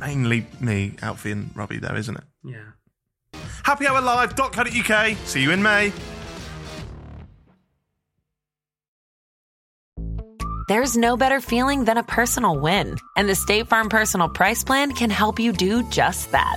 Mainly me, Alfie, and Robbie, there, isn't it? Yeah. happyhourlive.co.uk. See you in May. There's no better feeling than a personal win, and the State Farm Personal Price Plan can help you do just that.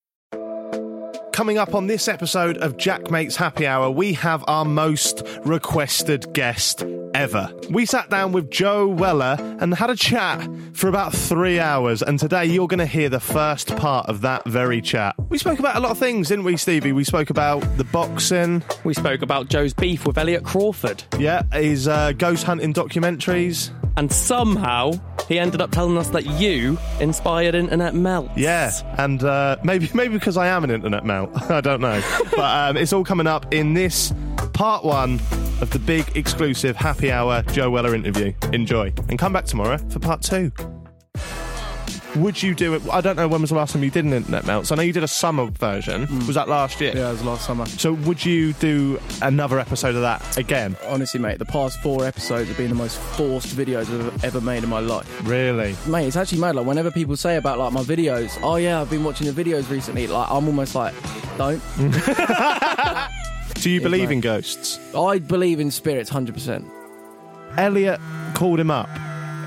Coming up on this episode of JaackMaate's Happy Hour, we have our most requested guest ever. We sat down with Joe Weller and had a chat for about three hours, and today you're going to hear the first part of that very chat. We spoke about a lot of things, didn't we, Stevie? We spoke about the boxing, We spoke about Joe's beef with Elliot Crawford. yeah, his uh, ghost hunting documentaries, And somehow he ended up telling us that you inspired Internet Melts. Yeah, and uh, maybe maybe because I am an internet melt, I don't know. but um, it's all coming up in this part one of the big exclusive happy hour Joe Weller interview. Enjoy, and come back tomorrow for part two. Would you do it? I don't know when was the last time you did an internet melt. So I know you did a summer version. Mm. Was that last year? Yeah, it was last summer. So would you do another episode of that again? Honestly, mate, the past four episodes have been the most forced videos I've ever made in my life. Really? Mate, it's actually mad. Like, whenever people say about like my videos, oh yeah, I've been watching the videos recently. Like, I'm almost like, don't. Do you believe mate. in ghosts? I believe in spirits, hundred percent. Elliot called him up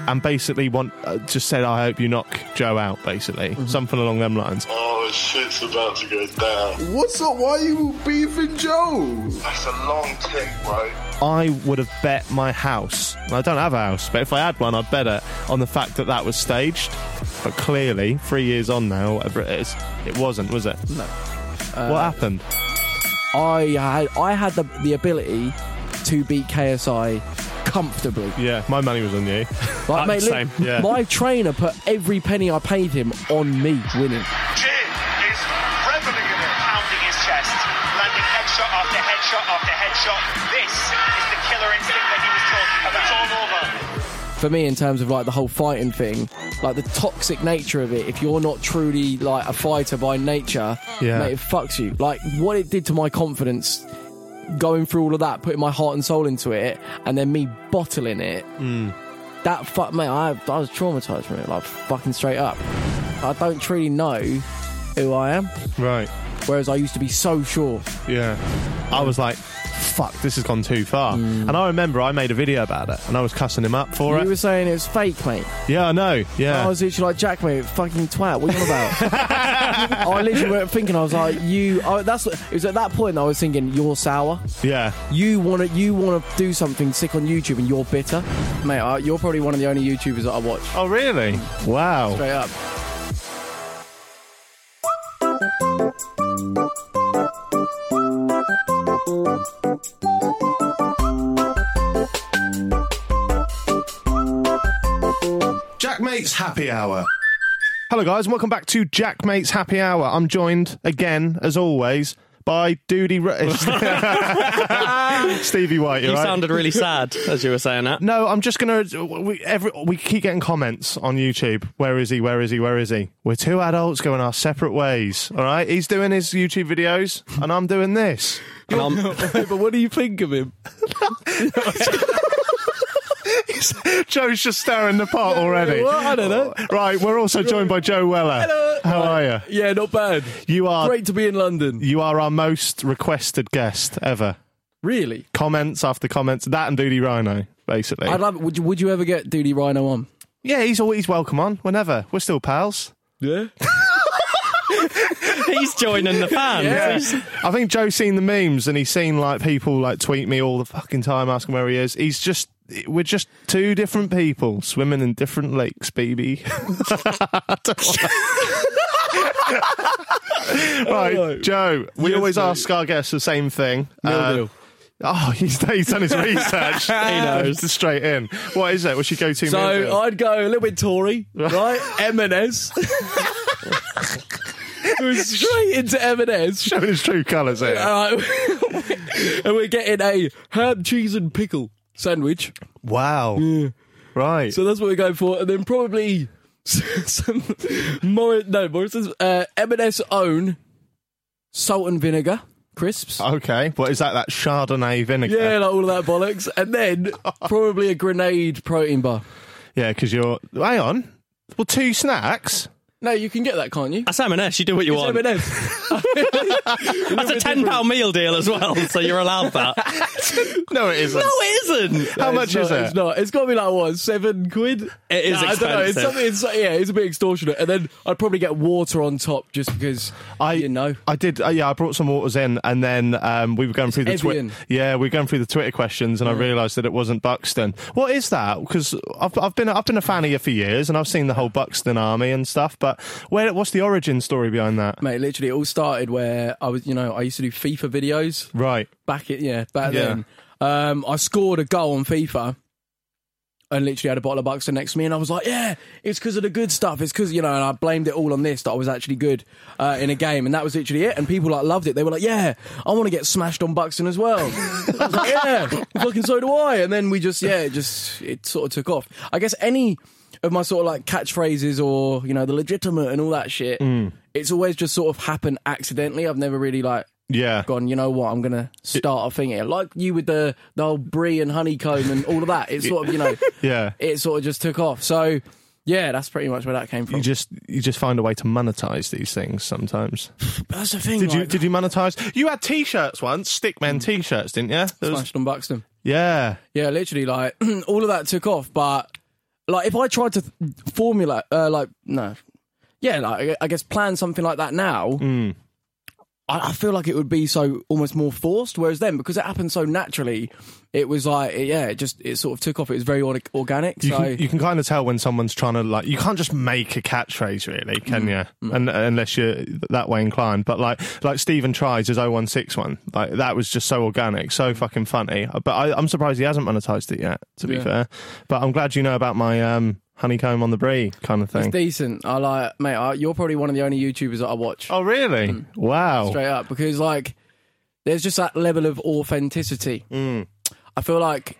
and basically want uh, just said, "I hope you knock Joe out." Basically, something along them lines. Oh, shit's about to go down. What's up? Why are you beefing Joe? That's a long take, bro. I would have bet my house. I don't have a house, but if I had one, I'd bet it on the fact that that was staged. But clearly, three years on now, whatever it is, it wasn't, was it? No. what happened? I had I had the the ability to beat KSI comfortably. Yeah, my money was on you. Like, mate, look, same. Yeah. my trainer put every penny I paid him on me winning. Jin is reveling in it. pounding his chest, landing headshot after headshot after headshot. This is the killer instinct that he was talking about. It's all over. for me in terms of like the whole fighting thing like the toxic nature of it if you're not truly like a fighter by nature Yeah. mate, it fucks you like what it did to my confidence going through all of that putting my heart and soul into it and then me bottling it mm. that fuck mate I, I was traumatized from it like fucking straight up I don't truly know who I am Right. whereas I used to be so sure Yeah. I was like, fuck, this has gone too far. And I remember I made a video about it and I was cussing him up for you it. You were saying it was fake mate yeah, I know. Yeah. I was literally like, Jack, mate, fucking twat. What are you on about? I literally went thinking, I was like, you. Oh, that's. It was at that point that I was thinking, you're sour. yeah. You want to. You want to do something sick on YouTube, and you're bitter, mate. Uh, you're probably one of the only YouTubers that I watch. Oh, really? Wow. Straight up. Happy Hour. Hello, guys, and welcome back to JaackMaate's Happy Hour. I'm joined again, as always, by Doody Ru- Stevie White. You right? sounded really sad as you were saying that. No, I'm just gonna. We, every, we keep getting comments on YouTube. Where is he? Where is he? Where is he? We're two adults going our separate ways. All right, he's doing his YouTube videos, and I'm doing this. And I'm- but what do you think of him? Joe's just stirring the pot already. What? I don't know. Oh, right, we're also joined by Joe Weller. Hello. How are you? Yeah, not bad. You are Great to be in London. you are our most requested guest ever. Really? Comments after comments, that and Doody Rhino, basically. I'd love. Would you? Would you ever get Doody Rhino on? yeah, he's always welcome on whenever. We're still pals. Yeah. He's joining the fans. Yeah. I think Joe's seen the memes and he's seen like people like tweet me all the fucking time asking where he is. He's just we're just two different people swimming in different lakes, baby. right, Joe. We Yes, always mate. ask our guests the same thing. Uh, Oh, he's, he's done his research. he knows. Just straight in. What is it? What's your go-to So meal? I'd go a little bit Tory, right? M&S. Straight into M&S. Showing his true colours here. Uh, and we're getting a herb, cheese, and pickle sandwich. wow. Right. So that's what we're going for. And then probably some Morris, no, Morrison's uh, M&S own salt and vinegar crisps. okay. What is that? That Chardonnay vinegar? Yeah, like all of that bollocks. And then probably a grenade protein bar. Yeah, because you're. Hang on. Well, two snacks. No, you can get that, can't you? That's M&S. You do what you It's want. M&S. That's a ten pound meal deal as well, so you're allowed that. No, it isn't. no, it isn't. How No, much it's is not, it? It's not. It's got to be like what seven quid. It is Nah, I don't know. It's expensive. something. It's, yeah, it's a bit extortionate. And then I'd probably get water on top just because I you know. I did. Uh, yeah, I brought some waters in, and then um, we were going through the Twitter. Yeah, we were going through the Twitter questions, and I realised that it wasn't Buxton. What is that? Because I've, I've been I've been a fan of you for years, and I've seen the whole Buxton army and stuff. But where what's the origin story behind that? Mate, literally, it all started where I was, you know, I used to do FIFA videos Right. back it, yeah, back Yeah. then. Um, I scored a goal on FIFA and literally had a bottle of Buxton next to me, and I was like, yeah, it's because of the good stuff. It's because you know, and I blamed it all on this that I was actually good uh, in a game, and that was literally it. And people like loved it. They were like, yeah, I want to get smashed on Buxton as well. I was like, yeah, fucking so do I. And then we just, yeah, it just it sort of took off. I guess any of my sort of like catchphrases or you know the legitimate and all that shit. Mm. It's always just sort of happened accidentally. I've never really like Yeah. gone, you know what, I'm to start a thing here. Like you with the, the old brie and honeycomb and all of that. It's sort of, you know, Yeah. it sort of just took off. So, yeah, that's pretty much where that came from. You just you just find a way to monetize these things sometimes. that's the thing. Did you did you monetize? You had t-shirts once, Stickmen t-shirts, didn't you? There was- smashed on Buxton? yeah. Yeah, literally, like, all of that took off. But, like, if I tried to th- formulate, uh, like, no. Yeah, like, I guess plan something like that now. I, I feel like it would be so almost more forced. Whereas then, because it happened so naturally, it was like, yeah, it just, it sort of took off. It was very organic. You so, can, you can kind of tell when someone's trying to like. You can't just make a catchphrase, really, can you? And unless you're that way inclined. But like, like Stephen tries his 0161, like that was just so organic, so fucking funny. But I, I'm surprised he hasn't monetized it yet. To be Yeah. fair, but I'm glad you know about my um, honeycomb on the brie kind of thing. It's decent. I like, mate. I, you're probably one of the only YouTubers that I watch oh, really? Wow. straight up because, like, there's just that level of authenticity. Mm. I feel like,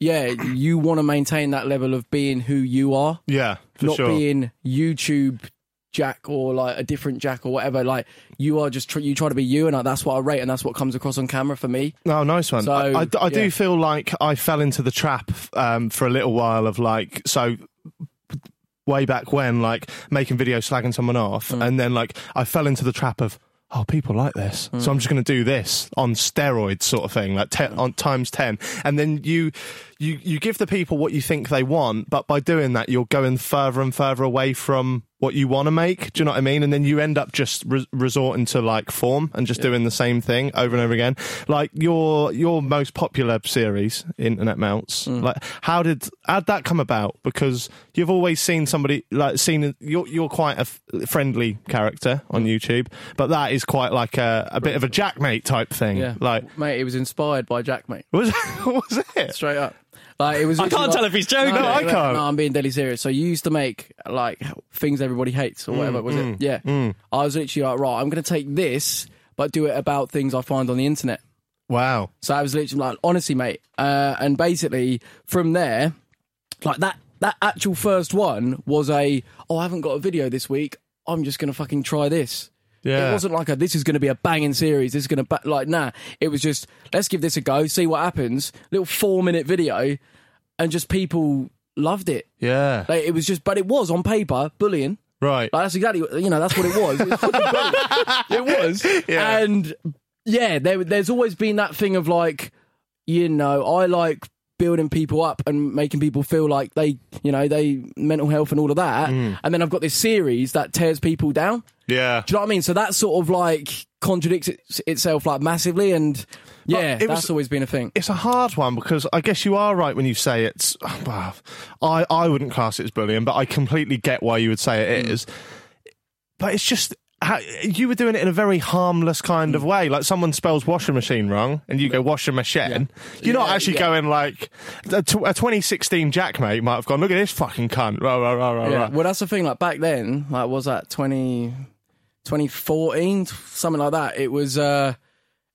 yeah, you want to maintain that level of being who you are, Yeah, for not sure. being YouTube Jack or like a different Jack or whatever. Like, you are just tr- you try to be you, and like, that's what I rate, and that's what comes across on camera for me. Oh, nice one. So, I, I, I do feel like I fell into the trap um, for a little while of like so way back when, like making videos slagging someone off, Mm. and then like I fell into the trap of. Oh, people like this, so Mm. I'm just going to do this on steroids, sort of thing, like te- on times ten. And then you, you, you give the people what you think they want, but by doing that, you're going further and further away from what you want to make. Do you know what I mean? And then you end up just re- resorting to like form and just doing the same thing over and over again. Like your your most popular series, Internet Melts. Hmm. Like how did how did that come about? Because you've always seen somebody like seen you're you're quite a f- friendly character on hmm. YouTube, but that is quite like a, a bit of a JaackMaate type thing. Yeah, Like mate, it was inspired by Jack, mate. was was it? Straight up. Like it was. I can't like- tell if he's joking. No, I no, can't. No, I'm being deadly serious. So you used to make like things everybody hates or whatever was Mm, it? Yeah. I was literally like, right, I'm going to take this, but do it about things I find on the internet. Wow. So I was literally like, honestly, mate. Uh, and basically from there, like that that actual first one was a, oh, I haven't got a video this week. I'm just going to fucking try this. Yeah. It wasn't like a, this is going to be a banging series. This is going to ba-. like nah. It was just let's give this a go, see what happens. Little four minute video, and just people loved it. Yeah. Like, it was just, but it was on paper bullying. Right. Like, that's exactly, you know, that's what it was. It was. it was. Yeah. And yeah, there, there's always been that thing of like, you know, I like building people up and making people feel like they, you know, they mental health and all of that. Mm. And then I've got this series that tears people down. Yeah. Do you know what I mean? So that sort of like contradicts it, itself like massively. And yeah, was- that's always been a thing. It's a hard one because I guess you are right when you say it's. Well, I I wouldn't class it as bullying, but I completely get why you would say it is. But it's just how, you were doing it in a very harmless kind of way. Like someone spells washing machine wrong, and you go washing machine. You're not Yeah, actually yeah. going like a, tw- a 2016 JaackMaate might have gone. Look at this fucking cunt. Rah, rah, rah, rah, Yeah. Well, that's the thing. Like back then, like was that 20, 2014, something like that. It was uh,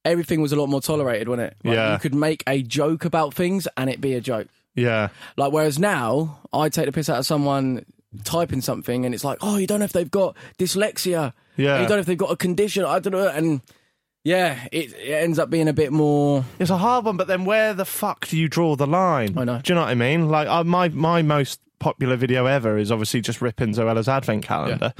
everything was a lot more tolerated, wasn't it? Like, Yeah. you could make a joke about things and it be a joke. Yeah. Like whereas now, I take the piss out of someone typing something and it's like, oh, you don't know if they've got dyslexia. Yeah. you don't know if they've got a condition. I don't know. And yeah, it, it ends up being a bit more. It's a hard one, but then where the fuck do you draw the line? I know. Do you know what I mean? Like uh, my my most popular video ever is obviously just ripping Zoella's advent calendar.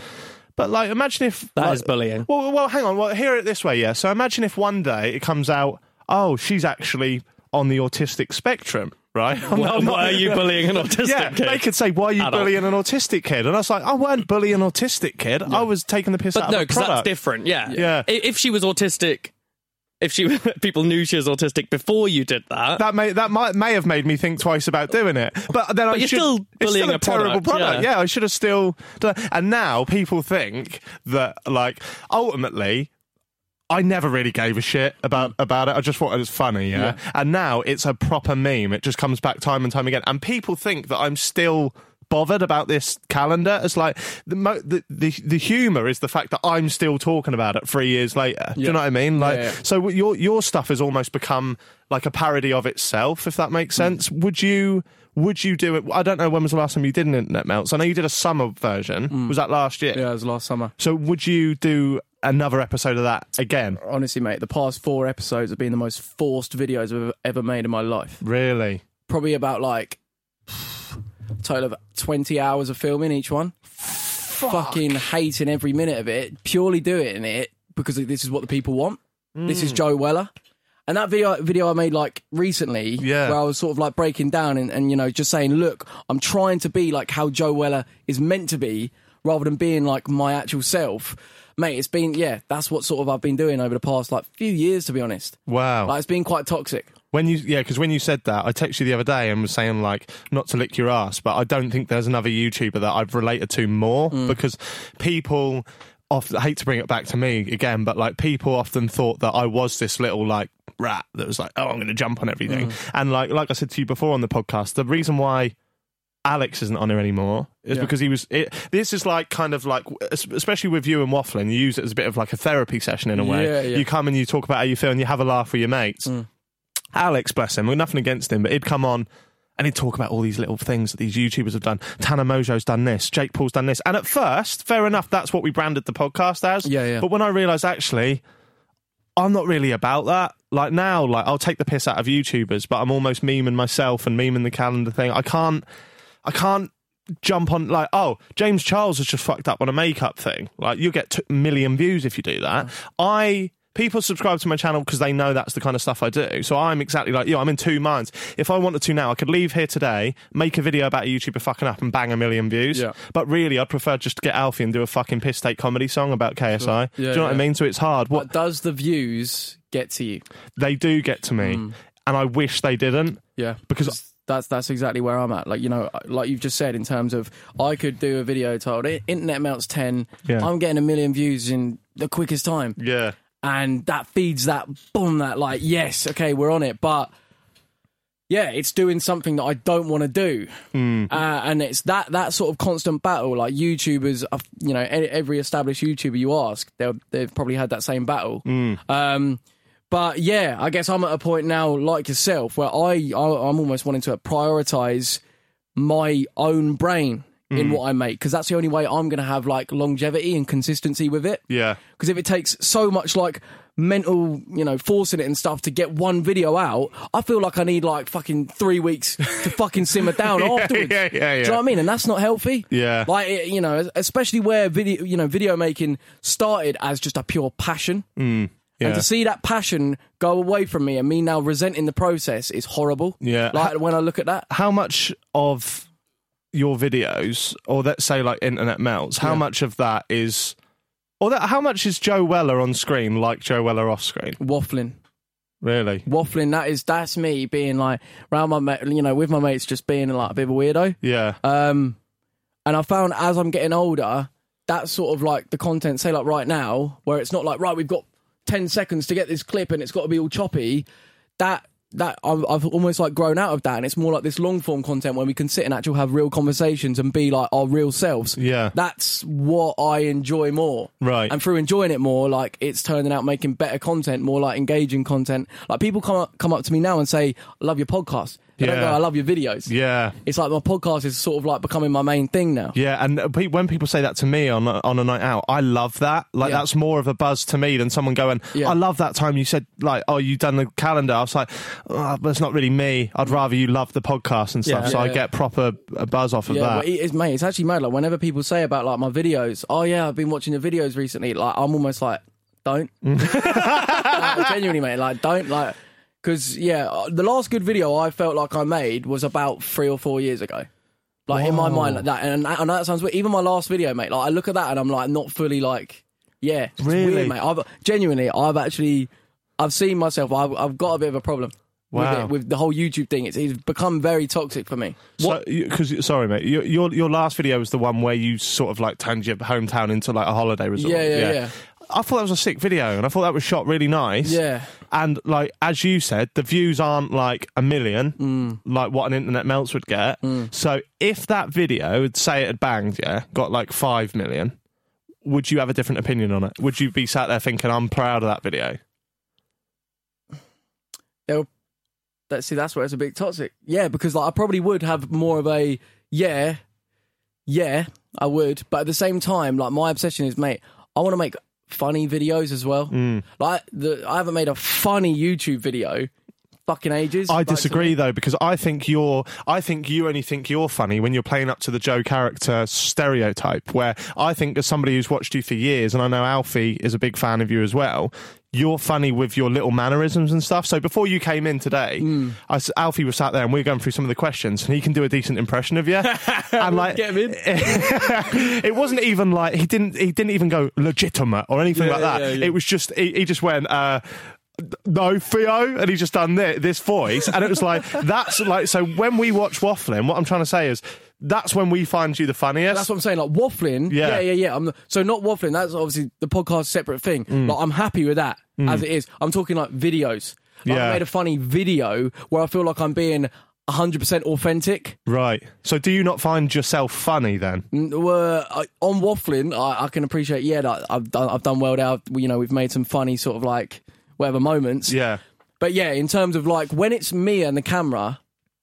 But like, imagine if That like, is bullying. Well, well, hang on. Well, hear it this way, yeah. So imagine if one day it comes out, oh, she's actually on the autistic spectrum, right? I'm Why, not- why are you bullying an autistic yeah, kid? they could say, "Why are you Adult. bullying an autistic kid?" And I was like, "I weren't bullying an autistic kid. I was taking the piss But out no, of a because that's different. Yeah. Yeah. If she was autistic, if she people knew she was autistic before you did that, That may that might may have made me think twice about doing it, but then I you're should, still it's bullying still a, a terrible product, product. yeah. Yeah. I should have still done. And now people think that like ultimately. I never really gave a shit about about it. I just thought it was funny, yeah? And now it's a proper meme. It just comes back time and time again, and people think that I'm still bothered about this calendar. It's like the mo- the the, the humor is the fact that I'm still talking about it three years later. Do you know what I mean? Like, Yeah, yeah. so your your stuff has almost become like a parody of itself, if that makes mm. sense. Would you would you do it? I don't know when was the last time you did an internet melts. I know you did a summer version. Mm. Was that last year? Yeah, it was last summer. So would you do another episode of that again? Honestly, mate, the past four episodes have been the most forced videos I've ever made in my life. Really? probably about like total of 20 hours of filming each one. Fucking hating every minute of it, purely doing it because this is what the people want. This Mm. is Joe Weller. And that video, video I made like recently, Yeah. where I was sort of like breaking down and, and, you know, just saying, look, I'm trying to be like how Joe Weller is meant to be rather than being like my actual self. Mate, it's been, yeah, that's what sort of I've been doing over the past like few years, to be honest. Wow. Like, it's been quite toxic. When you yeah, because when you said that, I texted you the other day and was saying like not to lick your ass, but I don't think there's another YouTuber that I've related to more mm. because people often I hate to bring it back to me again, but like people often thought that I was this little like rat that was like, oh, I'm going to jump on everything, mm. and like like I said to you before on the podcast, the reason why. Alex isn't on here anymore. Is Yeah. because he was. It, this is like kind of like, especially with you and waffling, you use it as a bit of like a therapy session in a way. Yeah, yeah. You come and you talk about how you feel and you have a laugh with your mates. Mm. Alex, bless him, we're nothing against him, but he'd come on and he'd talk about all these little things that these YouTubers have done. Tana Mongeau's done this, Jake Paul's done this. And at first, fair enough, that's what we branded the podcast as. Yeah, yeah. But when I realised actually, I'm not really about that. Like now, like I'll take the piss out of YouTubers, but I'm almost memeing myself and memeing the calendar thing. I can't, I can't jump on like, oh, James Charles has just fucked up on a makeup thing. Like you get a million views if you do that. I people subscribe to my channel because they know that's the kind of stuff I do. So I'm exactly like you. I'm in two minds. If I wanted to now, I could leave here today, make a video about a YouTuber fucking up, and bang a million views. Yeah. But really, I'd prefer just to get Alfie and do a fucking piss take comedy song about KSI. Yeah, do you know what I mean? So it's hard. What But does the views get to you? they do get to me, hmm. and I wish they didn't. Yeah, Because- that's that's exactly where I'm at. Like you know, like you've just said, in terms of I could do a video titled "Internet Melts 10." Yeah. I'm getting a million views in the quickest time, Yeah. and that feeds that boom, that like yes, okay, we're on it, but. Yeah, it's doing something that I don't want to do, Hmm. uh, and it's that that sort of constant battle. Like YouTubers, you know, every established YouTuber you ask, they'll, they've probably had that same battle. Hmm. Um, but yeah, I guess I'm at a point now, like yourself, where I, I I'm almost wanting to prioritize my own brain in what I make because that's the only way I'm going to have like longevity and consistency with it. Yeah. Because if it takes so much like mental, you know, forcing it and stuff to get one video out, I feel like I need like fucking three weeks to fucking simmer down Yeah, afterwards. yeah, yeah, Do you know yeah. what I mean? And that's not healthy. Yeah. Like you know, especially where video, you know, video making started as just a pure passion. Mm. Yeah. And to see that passion go away from me and me now resenting the process is horrible. Yeah. Like when I look at that. How much of your videos, or let's say like internet melts, how Yeah. much of that is, or that, how much is Joe Weller on screen like Joe Weller off screen? Waffling. Really? Waffling, that is that's me being like around my mate, you know, with my mates, just being like a bit of a weirdo. Yeah. Um, and I found as I'm getting older, that's sort of like the content. Say like right now, where it's not like right, we've got ten seconds to get this clip, and it's got to be all choppy. That that I've, I've almost like grown out of that, and it's more like this long form content where we can sit and actually have real conversations and be like our real selves. Yeah. That's what I enjoy more. Right. And through enjoying it more, like it's turning out making better content, more like engaging content. Like people come up, come up to me now and say, "I love your podcast." They don't Yeah. go, "I love your videos." Yeah. It's like my podcast is sort of like becoming my main thing now. Yeah, and uh, pe- when people say that to me on a, on a night out, I love that. Like Yeah. that's more of a buzz to me than someone going, Yeah. "I love that time you said like, oh, you done the calendar." I was like, oh, "That's not really me. I'd rather you love the podcast and stuff." Yeah. so I Yeah. get proper a buzz off of Yeah, that. it is, mate. It's actually mad. Like whenever people say about like my videos, oh yeah, I've been watching the videos recently. Like I'm almost like, don't. Like, genuinely, mate. Like don't like because yeah, uh, the last good video I felt like I made was about three or four years ago. Like in my mind, like that, and I know that sounds weird. Even my last video, mate. Like I look at that and I'm like not fully like, yeah, it's Really? weird, mate. I've genuinely, I've actually, I've seen myself. I've, I've got a bit of a problem. Wow. With, it, with the whole YouTube thing, it's, it's become very toxic for me. So, because sorry, mate, your, your your last video was the one where you sort of like turned your hometown into like a holiday resort. Yeah, yeah, yeah. I thought that was a sick video, and I thought that was shot really nice. Yeah. and like as you said, the views aren't like a million, Mm. like what an internet melts would get. So if that video, say it had banged, yeah, got like five million, would you have a different opinion on it? Would you be sat there thinking, "I'm proud of that video"? they'll that see that's where it's a bit toxic. Yeah, because like I probably would have more of a yeah, yeah, I would. But at the same time, like my obsession is, mate, I want to make funny videos as well. Mm. Like the I haven't made a funny YouTube video fucking ages. I Like, disagree though because I think you're I think you only think you're funny when you're playing up to the Joe character stereotype where I think as somebody who's watched you for years and I know Alfie is a big fan of you as well you're funny with your little mannerisms and stuff so before you came in today Hmm. I Alfie was sat there and we were going through some of the questions and he can do a decent impression of you and like Get him in. it wasn't even like he didn't he didn't even go legitimate or anything Yeah, like that yeah, yeah. it was just he, he just went uh no Theo and he just done this, this voice and it was like that's like so when we watch waffling what I'm trying to say is that's when we find you the funniest That's what I'm saying. Like waffling. Yeah. Yeah, yeah, yeah. I'm so not waffling. That's obviously the podcast separate thing. Mm. Like I'm happy with that as it is. I'm talking like videos. Like, Yeah. I made a funny video where I feel like I'm being 100% authentic. right so do you not find yourself funny then I- on waffling, I, I can appreciate. Yeah, that I've done. I've done well now. You know, we've made some funny sort of like whatever moments. yeah But yeah, in terms of like when it's me and the camera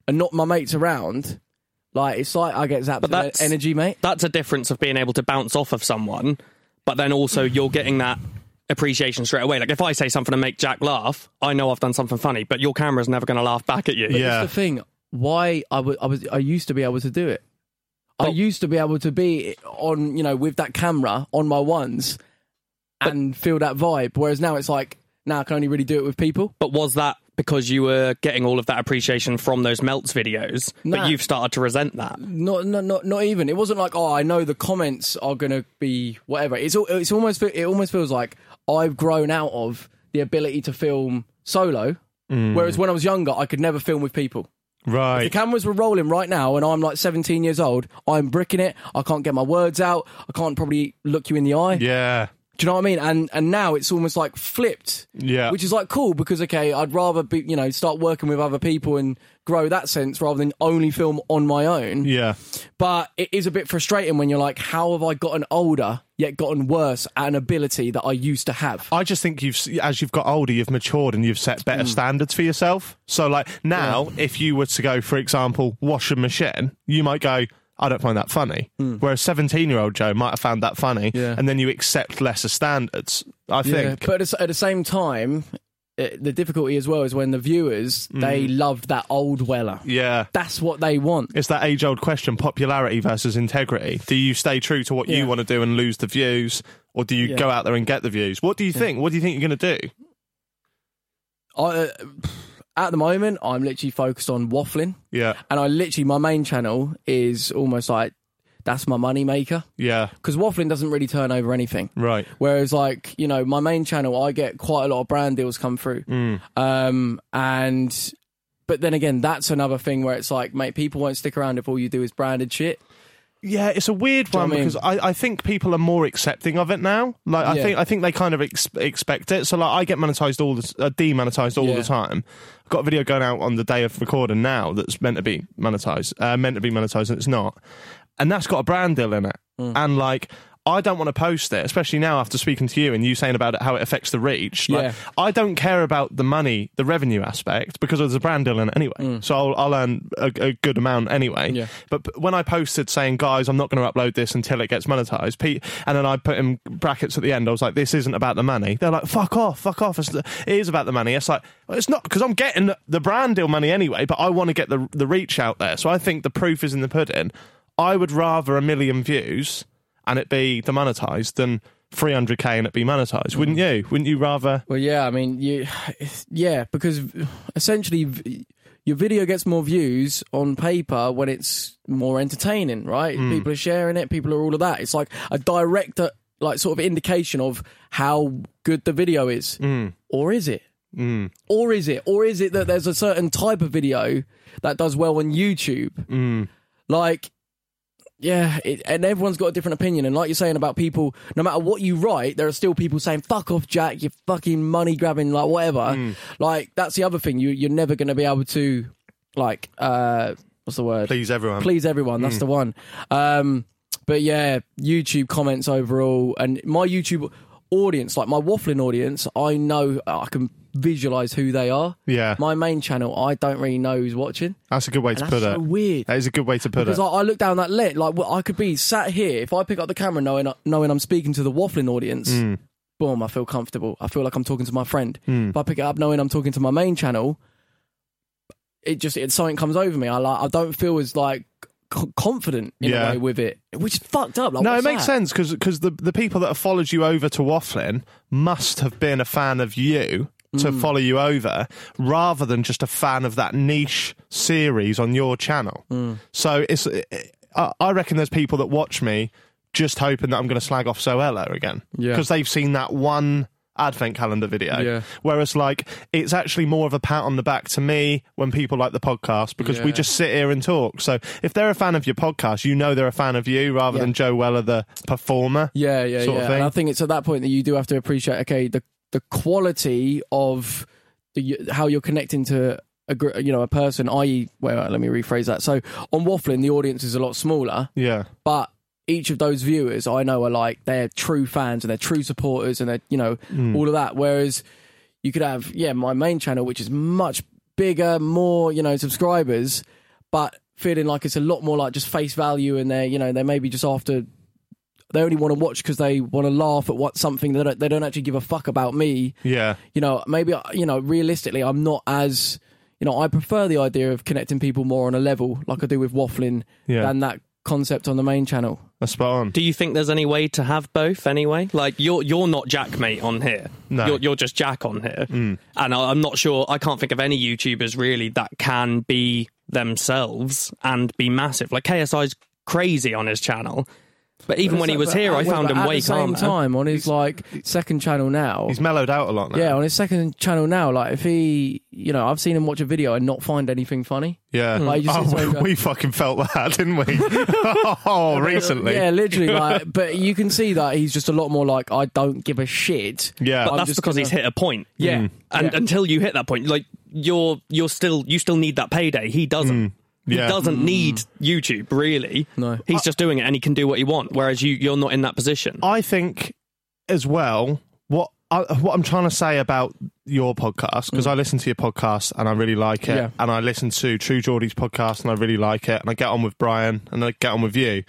and not my mates around, like it's like I get zapped But with that's- energy, mate. That's a difference of being able to bounce off of someone, but then also you're getting that appreciation straight away. Like if I say something to make Jack laugh, I know I've done something funny, but your camera's never going to laugh back at you. But Yeah. that's the thing. Why I was, I used to be able to do it. I But- used to be able to be on, you know, with that camera on my ones and feel that vibe. Whereas now it's like, now I can only really do it with people. But was that because you were getting all of that appreciation from those melts videos, Nah. but you've started to resent that? Not, not, not, not even. It wasn't like, oh, I know the comments are gonna be whatever. It's, it's almost, it almost feels like I've grown out of the ability to film solo. Mm. Whereas when I was younger, I could never film with people. If the cameras were rolling right now and I'm like 17 years old, I'm bricking it. I can't get my words out. I can't probably look you in the eye. yeah Do you know what I mean? And and now it's almost like flipped. Yeah. Which is like cool because okay, I'd rather be you know start working with other people and grow that sense rather than only film on my own. yeah But it is a bit frustrating when you're like, how have I gotten older yet gotten worse at an ability that I used to have? I just think you've, as you've got older, you've matured and you've set Mm. better standards for yourself. So, like now, if you were to go, for example, wash a machine, you might go, I don't find that funny. Whereas 17 year old Joe might have found that funny. Yeah. and then you accept lesser standards. I Yeah, think. but at the, at the same time, it, the difficulty as well is when the viewers they love that old Weller. yeah. That's what they want. It's that age old question popularity versus integrity. Do you stay true to what Yeah. you want to do and lose the views? Or do you Yeah. go out there and get the views? What do you think? What do you think you're going to do? I, uh, at the moment, I'm literally focused on waffling, Yeah. and I literally my main channel is almost like that's my money maker Yeah. because waffling doesn't really turn over anything. Right. Whereas, like you know, my main channel, I get quite a lot of brand deals come through, um, and but then again, that's another thing where it's like, mate, people won't stick around if all you do is branded shit. Yeah, it's a weird one I mean? because I, I think people are more accepting of it now. Like I Yeah. think I think they kind of ex- expect it. So like I get monetized all the uh, demonetized all Yeah. the time. I've got a video going out on the day of recording now that's meant to be monetized, uh, meant to be monetized, and it's not. And that's got a brand deal in it. Mm. And like I don't want to post it, especially now after speaking to you and you saying about it, how it affects the reach. Like, Yeah. I don't care about the money, the revenue aspect, because there's a brand deal in it anyway. So I'll, I'll earn a, a good amount anyway. Mm. Yeah. But when I posted saying, guys, I'm not going to upload this until it gets monetized, Pete, and then I put in brackets at the end, I was like, this isn't about the money. They're like, fuck off, fuck off. It's it is about the money. It's like, well, it's not because I'm getting the brand deal money anyway, but I want to get the, the reach out there. So I think the proof is in the pudding. I would rather a million views and it be demonetized than 300k and it be monetized, wouldn't you? Wouldn't you rather? Well, yeah, I mean, you, yeah, because essentially your video gets more views on paper when it's more entertaining, right? People are sharing it, people are all of that. It's like a direct, uh, like, sort of indication of how good the video is, or is it? Mm. Or is it? Or is it that there's a certain type of video that does well on YouTube? Mm. Like, yeah, it, and everyone's got a different opinion. And like you're saying about people, no matter what you write, there are still people saying "fuck off, Jack," you fucking money grabbing, like whatever. Mm. Like that's the other thing. You you're never going to be able to, like, uh, what's the word? Please everyone. Please everyone. That's the one. Um, but yeah, YouTube comments overall, and my YouTube audience, like my waffling audience, I know I can visualize who they are. Yeah. My main channel, I don't really know who's watching. That's a good way to put that's it. so weird. That is a good way to put Because it. I, I look down that lit, like well, I could be sat here if I pick up the camera knowing knowing I'm speaking to the waffling audience. Mm. Boom, I feel comfortable. I feel like I'm talking to my friend. If I pick it up knowing I'm talking to my main channel, it just it something comes over me. I like I don't feel as like confident in Yeah. a way with it, which is fucked up. Like, no, it makes that? sense because the the people that have followed you over to Wafflin must have been a fan of you to Mm. follow you over, rather than just a fan of that niche series on your channel. Mm. So it's I I reckon there's people that watch me just hoping that I'm going to slag off Zoella again Yeah. because they've seen that one advent calendar video. Yeah. Whereas like it's actually more of a pat on the back to me when people like the podcast because we just sit here and talk. So if they're a fan of your podcast, you know they're a fan of you rather Yeah. than Joe Weller the performer. Yeah, yeah, yeah. I think it's at that point that you do have to appreciate okay the the quality of the, how you're connecting to a you know a person. I.e., well, let me rephrase that. So on waffling, the audience is a lot smaller, Yeah. but each of those viewers I know are like they're true fans and they're true supporters and they're you know Hmm. all of that. Whereas you could have yeah my main channel, which is much bigger, more you know subscribers, but feeling like it's a lot more like just face value and they're you know they maybe just after they only want to watch because they want to laugh at what something they don't they don't actually give a fuck about me. Yeah. You know, maybe you know realistically, I'm not as you know I prefer the idea of connecting people more on a level like I do with waffling Yeah. than that concept on the main channel. That's spot on. Do you think there's any way to have both anyway? Like you're you're not JaackMaate on here. No. You're, you're just Jack on here. Mm. And I- I'm not sure I can't think of any YouTubers really that can be themselves and be massive. Like KSI's crazy on his channel. But even when he was here I Well, found but him at way the same calmer. time on his like second channel now. He's mellowed out a lot now. Yeah, on his second channel now, like if he, you know, I've seen him watch a video and not find anything funny. Yeah. Like, just sit there and oh, go- we fucking felt that, didn't we? oh, recently. Yeah, literally. Like, but you can see that he's just a lot more like I don't give a shit. Yeah. But I'm that's just because he's gonna- hit a point. Yeah, Mm. And yeah. until you hit that point, like you're you're still you still need that payday. He doesn't. He Yeah. doesn't need YouTube really. No. He's just doing it and he can do what he wants. Whereas you you're not in that position. I think as well what I, what I'm trying to say about your podcast because I listen to your podcast and I really like it, Mm. Yeah. and I listen to True Geordie's podcast and I really like it, and I get on with Brian and I get on with you.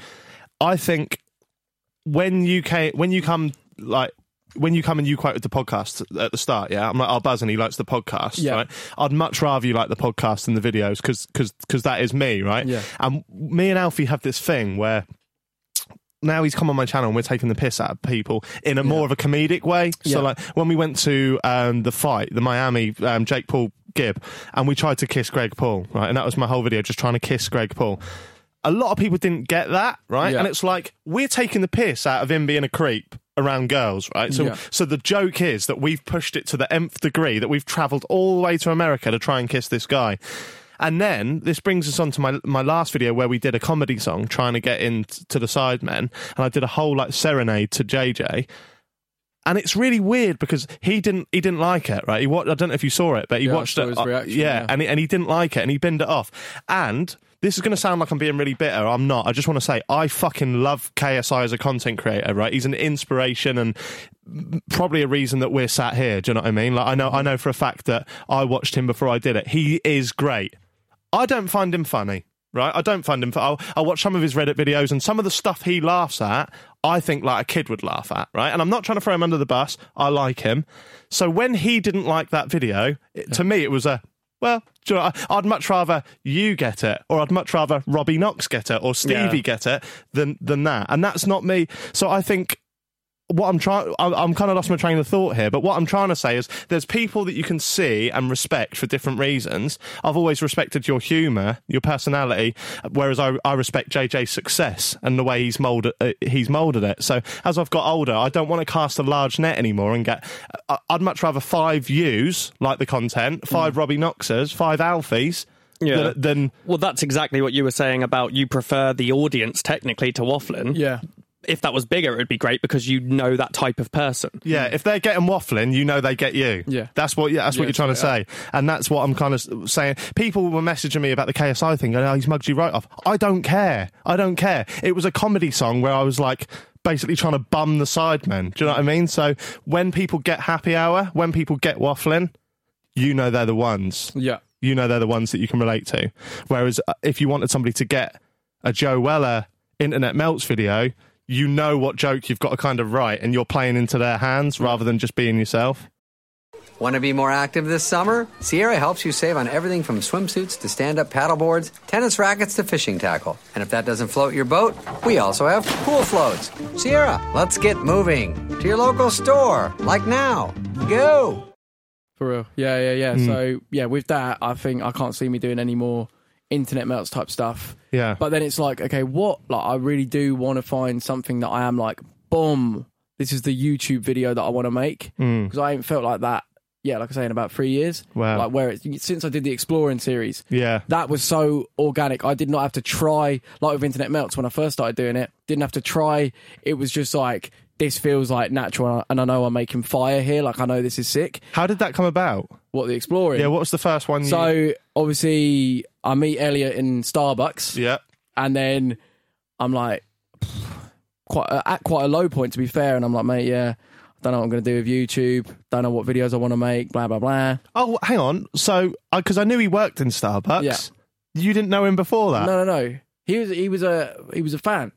I think when you came, when you come like. When you come and you quoted the podcast at the start, yeah, I'm like, oh, Buzz and he likes the podcast, Yeah. right? I'd much rather you like the podcast than the videos because because that is me, right? Yeah. And me and Alfie have this thing where now he's come on my channel and we're taking the piss out of people in a more of a comedic way. Yeah. So like when we went to um, the fight, the Miami um, Jake Paul Gib, and we tried to kiss Greg Paul, right? And that was my whole video, just trying to kiss Greg Paul. A lot of people didn't get that, right? Yeah. And it's like we're taking the piss out of him being a creep around girls, right? So Yeah. so the joke is that we've pushed it to the nth degree that we've travelled all the way to America to try and kiss this guy. And then this brings us on to my my last video where we did a comedy song trying to get into the Sidemen, and I did a whole like serenade to JJ. And it's really weird because he didn't he didn't like it, right? He wa- I don't know if you saw it, but he Yeah, watched it. uh, reaction, yeah, yeah. and he, and he didn't like it, and he binned it off. And this is going to sound like I'm being really bitter. I'm not. I just want to say I fucking love KSI as a content creator. Right? He's an inspiration and probably a reason that we're sat here. Do you know what I mean? Like I know I know for a fact that I watched him before I did it. He is great. I don't find him funny. Right, I don't find him. I'll, I'll watch some of his Reddit videos, and some of the stuff he laughs at, I think like a kid would laugh at. Right, and I'm not trying to throw him under the bus. I like him. So when he didn't like that video, it, to me it was a well. do you know, I'd much rather you get it, or I'd much rather Robbie Knox get it, or Stevie Yeah. get it than than that. And that's not me. So I think what I'm trying, I'm, I'm kind of lost my train of thought here, but what I'm trying to say is there's people that you can see and respect for different reasons. I've always respected your humour, your personality, whereas I, I respect JJ's success and the way he's molded, uh, he's molded it. So as I've got older, I don't want to cast a large net anymore and get, I- I'd much rather five yous like the content, five Robbie Knoxers, five Alfies, Yeah. than, than Well, that's exactly what you were saying about you prefer the audience technically to waffling. Yeah. If that was bigger, it would be great because you know that type of person. Yeah, if they're getting waffling, you know they get you. Yeah. that's what. Yeah, that's what Yeah, you're trying to say, and that's what I'm kind of saying. People were messaging me about the KSI thing, going, "Oh, he's mugged you right off." I don't care. I don't care. It was a comedy song where I was like. Basically, trying to bum the sidemen. Do you know what I mean? So when people get happy hour, when people get waffling, you know they're the ones. Yeah. You know they're the ones that you can relate to. Whereas uh, if you wanted somebody to get a Joe Weller internet melts video, you know what joke you've got to kind of write, and you're playing into their hands rather than just being yourself. Want to be more active this summer? Sierra helps you save on everything from swimsuits to stand up paddleboards, tennis rackets to fishing tackle. And if that doesn't float your boat, we also have pool floats. Sierra, let's get moving to your local store, like now. Go! For real. Yeah, yeah, yeah. Hmm. So yeah, with that, I think I can't see me doing any more internet melts type stuff. Yeah. But then it's like, okay, what? Like, I really do want to find something that I am like, boom, this is the YouTube video that I want to make mm. because I ain't felt like that. Yeah, like I say, in about three years. Wow. Like where it's since I did the exploring series. Yeah. That was so organic. I did not have to try like with internet melts when I first started doing it. Didn't have to try. It was just like this feels like natural, and I know I'm making fire here. Like I know this is sick. How did that come about? What the exploring? Yeah, what was the first one? You... So obviously, I meet Elliot in Starbucks, yeah, and then I'm like, quite uh, at quite a low point to be fair, and I'm like, mate, yeah, I don't know what I'm going to do with YouTube. Don't know what videos I want to make. Blah blah blah. Oh, hang on. So, because I knew he worked in Starbucks. Yeah. You didn't know him before that. No, no, no. He was he was a he was a fan,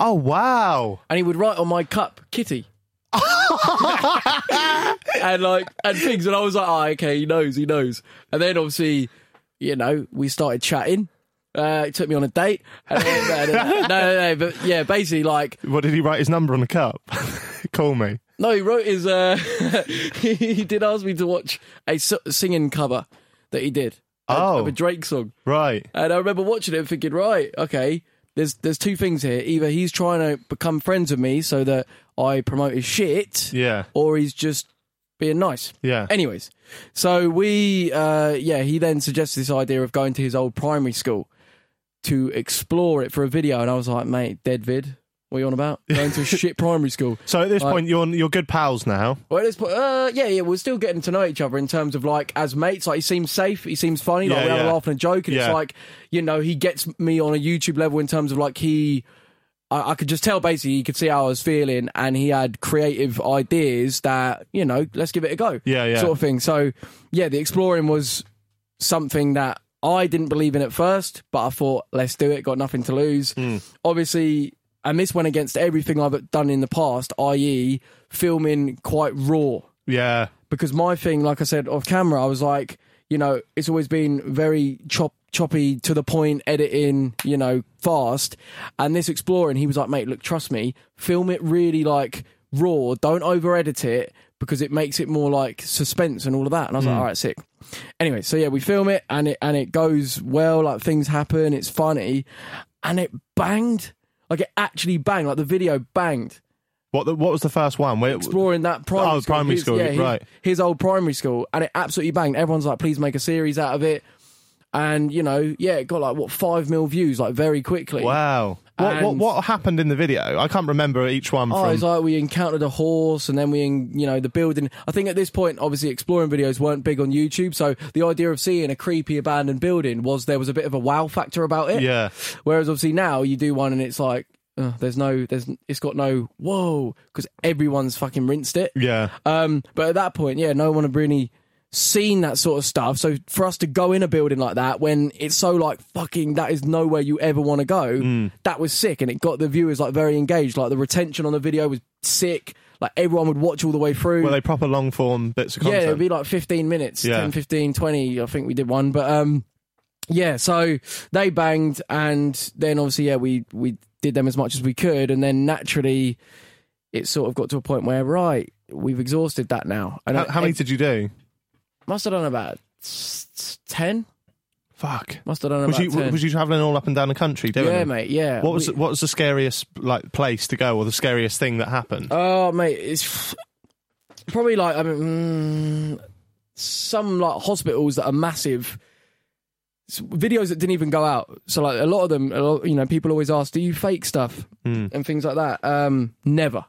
Oh wow. and he would write on my cup, Kitty. and like and things, and I was like, oh, okay, he knows, he knows. And then obviously, you know, we started chatting. Uh, he took me on a date. And then- no, no, no, but yeah, basically, like, What did he write his number on the cup? Call me. no, he wrote his. Uh, he did ask me to watch a singing cover that he did. of- Oh. of a Drake song. Right. And I remember watching it and thinking, right, okay, there's there's two things here. Either he's trying to become friends with me so that I promote his shit, Yeah. or he's just being nice. Yeah. Anyways, so we, uh, yeah, he then suggested this idea of going to his old primary school to explore it for a video, and I was like, mate, dead vid. What are you on about? Going to a shit primary school. So at this Like- point, you're you're good pals now. Well, at this point, uh, yeah, yeah, we're still getting to know each other in terms of like as mates. Like he seems safe, he seems funny. Like Yeah, we have yeah. a laugh and a joke, and Yeah. it's like you know he gets me on a YouTube level in terms of like he I, I could just tell basically he could see how I was feeling, and he had creative ideas that you know, let's give it a go, Yeah, yeah. sort of thing. So yeah, the exploring was something that I didn't believe in at first, but I thought let's do it. Got nothing to lose. Hmm. Obviously, and this went against everything I've done in the past, i.e., filming quite raw Yeah. because my thing, like I said off camera, I was like, you know, it's always been very chop choppy to the point, editing, you know, fast. And this exploring, he was like, mate, look, trust me, film it really like raw. Don't over edit it because it makes it more like suspense and all of that. And I was like, mm. all right, sick. Anyway, so yeah, we film it and it and it goes well. Like things happen, it's funny, and it banged. Like it actually banged. Like the video banged What the, what was the first one? Where, exploring that primary Oh, school. primary his, school, yeah, his, right. His old primary school, and it absolutely banged. Everyone's like, please make a series out of it. And you know, yeah, it got like what five mil views like very quickly. Wow. What, what what happened in the video? I can't remember each one Oh, from. it's like we encountered a horse, and then we, you know, the building. I think at this point, obviously, exploring videos weren't big on YouTube, so the idea of seeing a creepy abandoned building was there was a bit of a wow factor about it. yeah. Whereas obviously now you do one, and it's like uh, there's no, there's, it's got no whoa because everyone's fucking rinsed it. Yeah. Um, but at that point, yeah, no one had really seen that sort of stuff. So for us to go in a building like that when it's so like fucking that is nowhere you ever want to go, Mm. that was sick, and it got the viewers like very engaged. Like the retention on the video was sick. Like everyone would watch all the way through. Were they proper long form bits of yeah, it'd be like 15 minutes, Yeah. 10, 15, 20. I think we did one, but um, yeah. So they banged, and then obviously, yeah, we we did them as much as we could, and then naturally, it sort of got to a point where right, we've exhausted that now. And how, how many did you do? Must have done about ten. Fuck. Must have done Was about you ten. was you travelling all up and down the country doing it? yeah, them? mate. Yeah. What was We- what was the scariest like place to go, or the scariest thing that happened? Oh, mate, it's probably like I mean, mm, some like hospitals that are massive. Videos that didn't even go out. So like a lot of them, a lot, you know, people always ask, "Do you fake stuff Hmm. and things like that?" Um, never,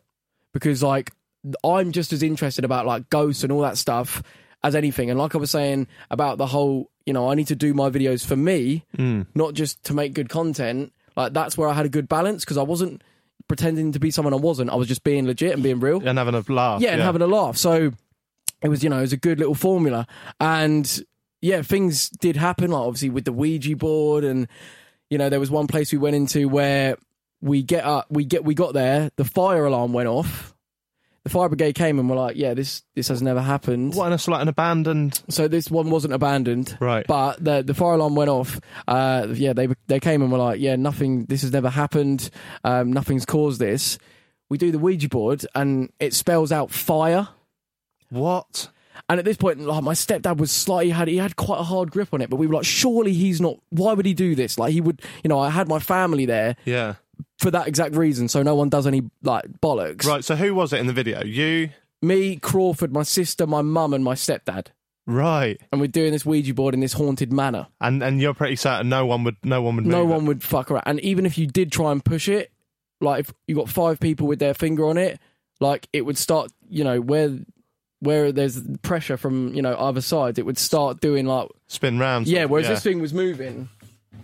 because like I'm just as interested about like ghosts and all that stuff as anything. And like I was saying about the whole, you know, I need to do my videos for me, Hmm. not just to make good content. Like that's where I had a good balance because I wasn't pretending to be someone I wasn't. I was just being legit and being real. and having a laugh. Yeah, and having a laugh. So it was, you know, it was a good little formula. And yeah, things did happen, like obviously with the Ouija board and you know, there was one place we went into where we get up we get we got there, the fire alarm went off. The fire brigade came and were like, Yeah, this this has never happened. What, and it's like an abandoned. So this one wasn't abandoned, Right. But the the fire alarm went off. Uh, yeah, they they came and were like, "Yeah, nothing. This has never happened. Um, nothing's caused this." We do the Ouija board, and it spells out fire. What? And at this point, like my stepdad was slightly had he had quite a hard grip on it, but we were like, "Surely he's not. Why would he do this? Like he would, you know." I had my family there Yeah. For that exact reason, so no one does any like bollocks. Right. So who was it in the video? You. Me, Crawford, my sister, my mum, and my stepdad, Right. and we're doing this Ouija board in this haunted manner. And and you're pretty certain no one would no one would no one it. would fuck around. And even if you did try and push it, like if you got five people with their finger on it, like it would start, you know, where where there's pressure from, you know, either side, it would start doing like spin rounds. yeah. Whereas this thing was moving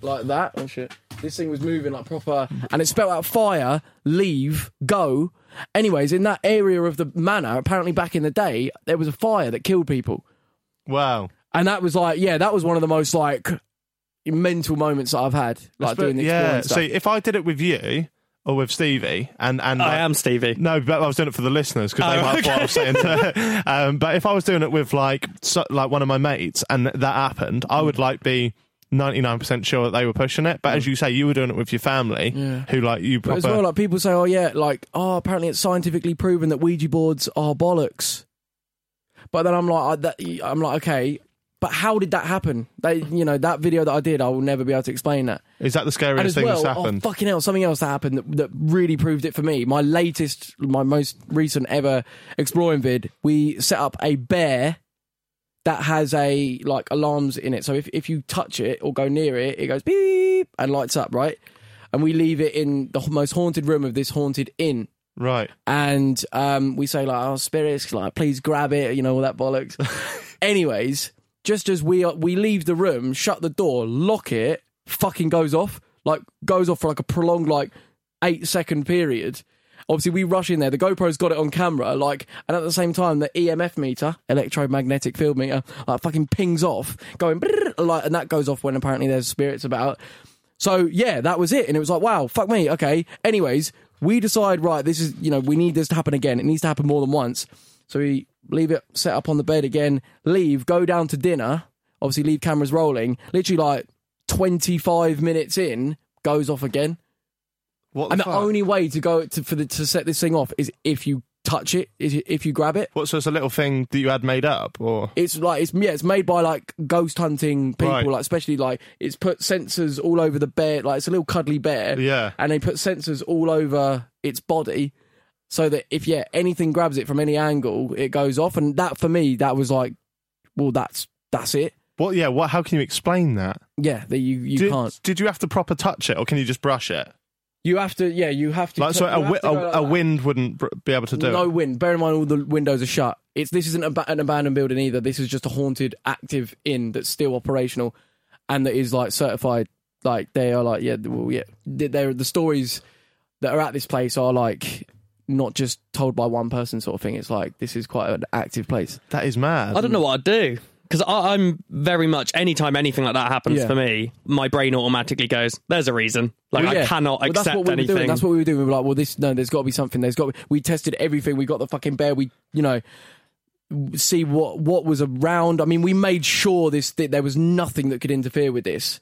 like that. Oh shit! This thing was moving like proper, and it spelled out fire, leave, go. Anyways, in that area of the manor, apparently back in the day, there was a fire that killed people. Wow. And that was like, yeah, that was one of the most like mental moments that I've had, like doing the exploring yeah. stuff. See, if I did it with you or with Stevie, and and I am Stevie. No, but I was doing it for the listeners because they Oh, might have what I was saying. um, but if I was doing it with like so, like one of my mates and that happened, I would like be. 99% sure that they were pushing it, but as hmm. you say, you were doing it with your family, who like you But proper. as well, like people say, oh yeah, like oh, apparently it's scientifically proven that Ouija boards are bollocks. But then I'm like, I, that, I'm like, okay, but how did that happen? They, you know, that video that I did, I will never be able to explain that. is that the scariest thing well, that's oh happened? fucking hell, something else that happened that, that really proved it for me. My latest, my most recent ever exploring vid, we set up a bear that has a like alarms in it. So if if you touch it or go near it, it goes beep and lights up, right? And we leave it in the most haunted room of this haunted inn. right. And um, we say like, "Oh, spirits, like, please grab it," you know, all that bollocks. Anyways, just as we are, we leave the room, shut the door, lock it, fucking goes off, like goes off for like a prolonged like eight second period. Obviously, we rush in there. The GoPro's got it on camera, like, and at the same time, the EMF meter, electromagnetic field meter, like, fucking pings off, going, like, and that goes off when apparently there's spirits about. So yeah, that was it, and it was like, wow, fuck me, okay. Anyways, we decide, right, this is, you know, we need this to happen again. It needs to happen more than once. So we leave it set up on the bed again, leave, go down to dinner, obviously leave cameras rolling. Literally like 25 minutes in, goes off again. What and the fuck? only way to go to for the to set this thing off is if you touch it, is if you grab it. What? So it's a little thing that you had made up, or It's like it's yeah, it's made by like ghost hunting people, Right. like especially like it's put sensors all over the bear, like it's a little cuddly bear, Yeah. and they put sensors all over its body, so that if yeah anything grabs it from any angle, it goes off, and that for me that was like, well that's that's it, what? Yeah. What? How can you explain that? yeah that you you did, can't, Did you have to proper touch it, or can you just brush it? You have to yeah you have to Like, so a, wi- a, like a wind wouldn't br- be able to do it. no it. wind. Bear in mind, all the windows are shut. It's this isn't a an abandoned building either. This is just a haunted, active inn that's still operational, and that is like certified. Like they are like yeah, well, yeah. They're the stories that are at this place are like not just told by one person sort of thing. It's like this is quite an active place. That is mad. I don't know what I'd do because I'm very much anytime anything like that happens Yeah. for me, my brain automatically goes, "There's a reason." Like Well, yeah. I cannot Well, accept that's what we anything. Were doing. That's what we were doing. We were like, well, this no, there's got to be something. There's got. Be, we tested everything. We got the fucking bear. We, you know, see what what was around. I mean, we made sure this that there was nothing that could interfere with this.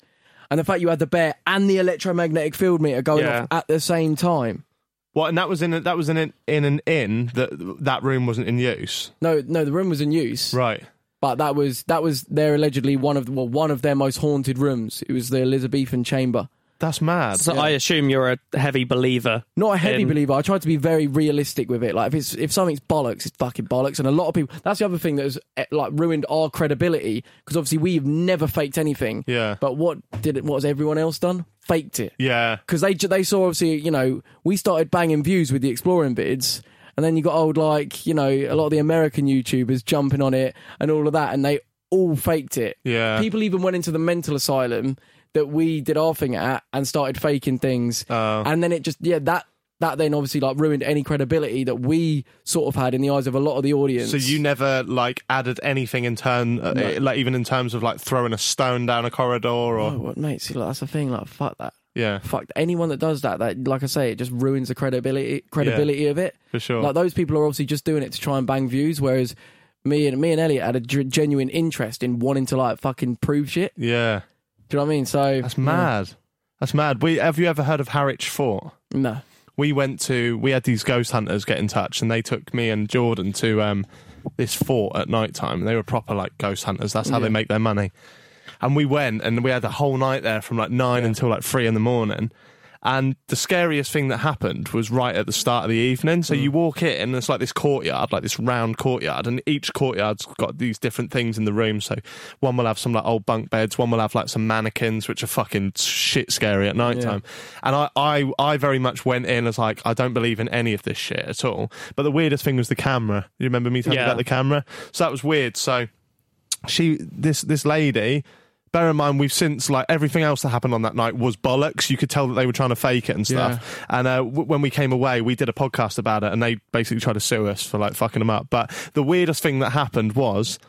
And the fact you had the bear and the electromagnetic field meter going Yeah. off at the same time. What? And that was in a, that was in an, in an inn that that room wasn't in use. No, no, the room was in use, Right. But that was that was their allegedly one of well one of their most haunted rooms. It was the Elizabethan chamber. That's mad. so I assume you're a heavy believer. Not a heavy in- believer. I tried to be very realistic with it. Like if it's if something's bollocks, it's fucking bollocks. And a lot of people. That's the other thing that has eh, like ruined our credibility because obviously we've never faked anything. Yeah. But what did it? What has everyone else done? Faked it. yeah. Because they they saw obviously you know we started banging views with the exploring vids. And then you got old like you know a lot of the American YouTubers jumping on it and all of that, and they all faked it. Yeah. People even went into the mental asylum that we did our thing at and started faking things. Oh. And then it just yeah that that then obviously like ruined any credibility that we sort of had in the eyes of a lot of the audience. So you never like added anything in turn, uh, like even in terms of like throwing a stone down a corridor or Oh, what, mate? See, like, that's the thing. Like, fuck that. Yeah, Fuck anyone that does that. That, like I say, it just ruins the credibility credibility of it. for sure. Like those people are obviously just doing it to try and bang views, whereas me and me and Elliot had a g- genuine interest in wanting to like fucking prove shit. yeah, Do you know what I mean? So that's mad. That's mad. We have you ever heard of Harwich Fort? No. we went to we had these ghost hunters get in touch and they took me and Jordan to um this fort at night time. They were proper like ghost hunters. That's how Yeah. they make their money. And we went and we had the whole night there from like nine until like three in the morning. And the scariest thing that happened was right at the start of the evening. So mm. you walk in, and it's like this courtyard, like this round courtyard, and each courtyard's got these different things in the room. So one will have some like old bunk beds, one will have like some mannequins, which are fucking shit scary at night time. And I, I, I very much went in as like, I don't believe in any of this shit at all. But the weirdest thing was the camera. You remember me talking Yeah. about the camera? So that was weird. So she this this lady bear in mind we've since like everything else that happened on that night was bollocks. You could tell that they were trying to fake it and stuff. And uh, w- when we came away we did a podcast about it and they basically tried to sue us for like fucking them up. But the weirdest thing that happened was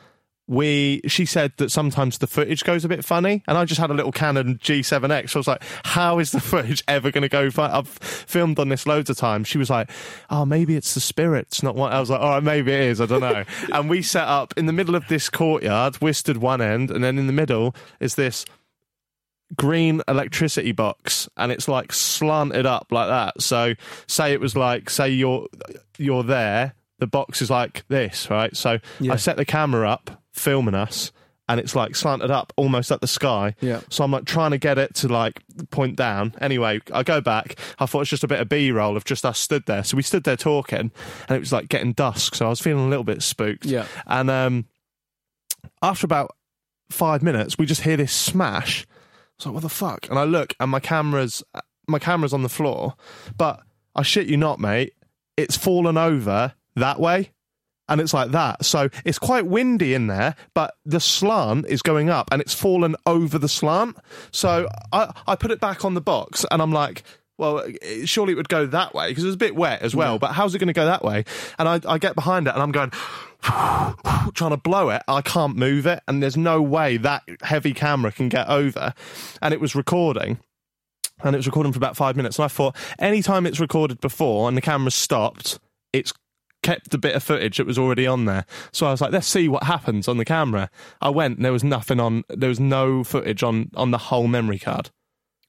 we she said that sometimes the footage goes a bit funny and i just had a little canon g7x so i was like how is the footage ever going to go fun? i've filmed on this loads of times. She was like oh maybe it's the spirits not what i was like all right maybe it is i don't know. And we set up in the middle of this courtyard we stood one end and then in the middle is this green electricity box and it's like slanted up like that. So say it was like say you're you're there the box is like this right? So i set the camera up filming us and it's like slanted up almost at the sky Yeah. so i'm like trying to get it to like point down anyway i go back i thought it's just a bit of b-roll of just us stood there so we stood there talking and it was like getting dusk so i was feeling a little bit spooked Yeah. and um after about five minutes, we just hear this smash. It's like, what the fuck? And I look, and my camera's my camera's on the floor, but I shit you not, mate, it's fallen over that way. And it's like that. So it's quite windy in there, but the slant is going up and it's fallen over the slant. So I, I put it back on the box and I'm like, well, it- surely it would go that way because it was a bit wet as well. But how's it going to go that way? And I, I get behind it and I'm going, trying to blow it. I can't move it. And there's no way that heavy camera can get over. And it was recording. And it was recording for about five minutes. And I thought, anytime it's recorded before and the camera's stopped, it's kept the bit of footage that was already on there. So I was like, let's see what happens on the camera. I went, and there was nothing on, there was no footage on, on the whole memory card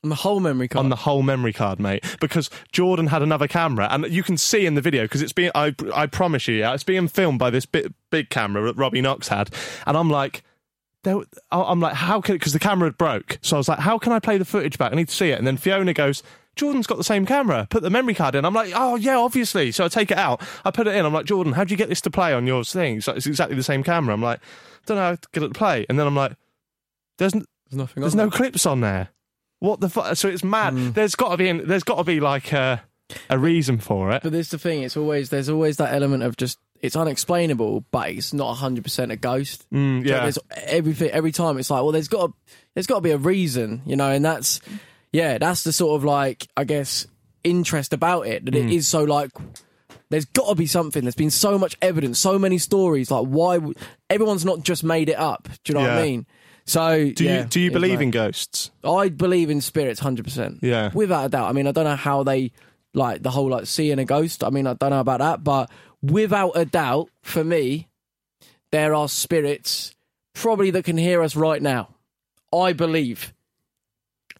On the whole memory card. on the whole memory card, mate, because Jordan had another camera, and you can see in the video because it's being. I I promise you, yeah, it's being filmed by this big big camera that Robbie Knox had, and I'm like. There, I'm like, how can because the camera had broke, so I was like, how can I play the footage back? I need to see it. And then Fiona goes, Jordan's got the same camera. Put the memory card in. I'm like, oh yeah, obviously. So I take it out. I put it in. I'm like, Jordan, how do you get this to play on your thing? So it's exactly the same camera. I'm like, don't know how to get it to play. And then I'm like, there's n- There's nothing there's no there. clips on there. What the fuck? So it's mad. Hmm. There's got to be. In, There's got to be like a, a reason for it. But there's the thing. It's always there's always that element of just it's unexplainable, but it's not hundred percent a ghost. Mm, So yeah. there's everything every time. It's like well, there's got to, there's got to be a reason, you know, and that's yeah, that's the sort of like I guess interest about it that Mm. it is so like. There's got to be something. There's been so much evidence, so many stories. Like, why? would- Everyone's not just made it up. Do you know what I mean? So, Do yeah, you do you believe like- in ghosts? I believe in spirits, hundred percent. Yeah. without a doubt. I mean, I don't know how they like the whole like seeing a ghost. I mean, I don't know about that, but without a doubt, for me, there are spirits probably that can hear us right now. I believe.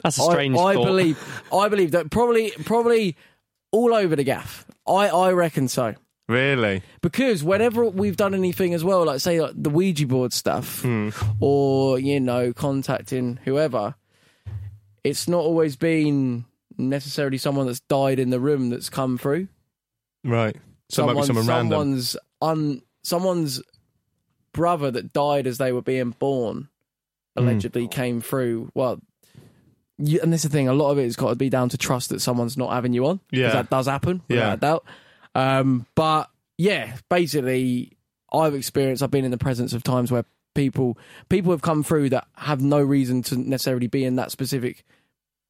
That's a strange I thought. believe. I believe that probably probably all over the gaff. I I reckon so. Really? Because whenever we've done anything as well, like say like the Ouija board stuff, Hmm. or you know contacting whoever, it's not always been necessarily someone that's died in the room that's come through. Right. So it might be someone random. someone's un, someone's brother that died as they were being born allegedly came through. Well. You, and this is the thing. A lot of it has got to be down to trust that someone's not having you on. Yeah. that does happen. Without Yeah. a doubt. Um, but yeah, basically, I've experienced. I've been in the presence of times where people people have come through that have no reason to necessarily be in that specific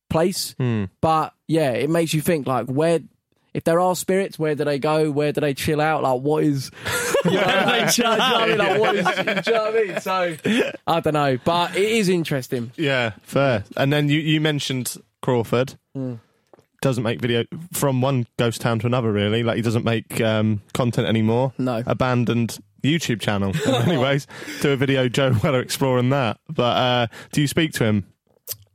place. Hmm. But yeah, it makes you think like where. If there are spirits, where do they go? Where do they chill out? Like, what is? You know, they like, chill do you know what I mean? out? Like, what is? Do you know what I mean? So, I don't know, but it is interesting. Yeah, fair. And then you, you mentioned Crawford. Hmm. Doesn't make video from one ghost town to another, really. Like he doesn't make um, content anymore. No. Abandoned YouTube channel Anyways. Do a video, Joe Weller exploring that. But uh, do you speak to him?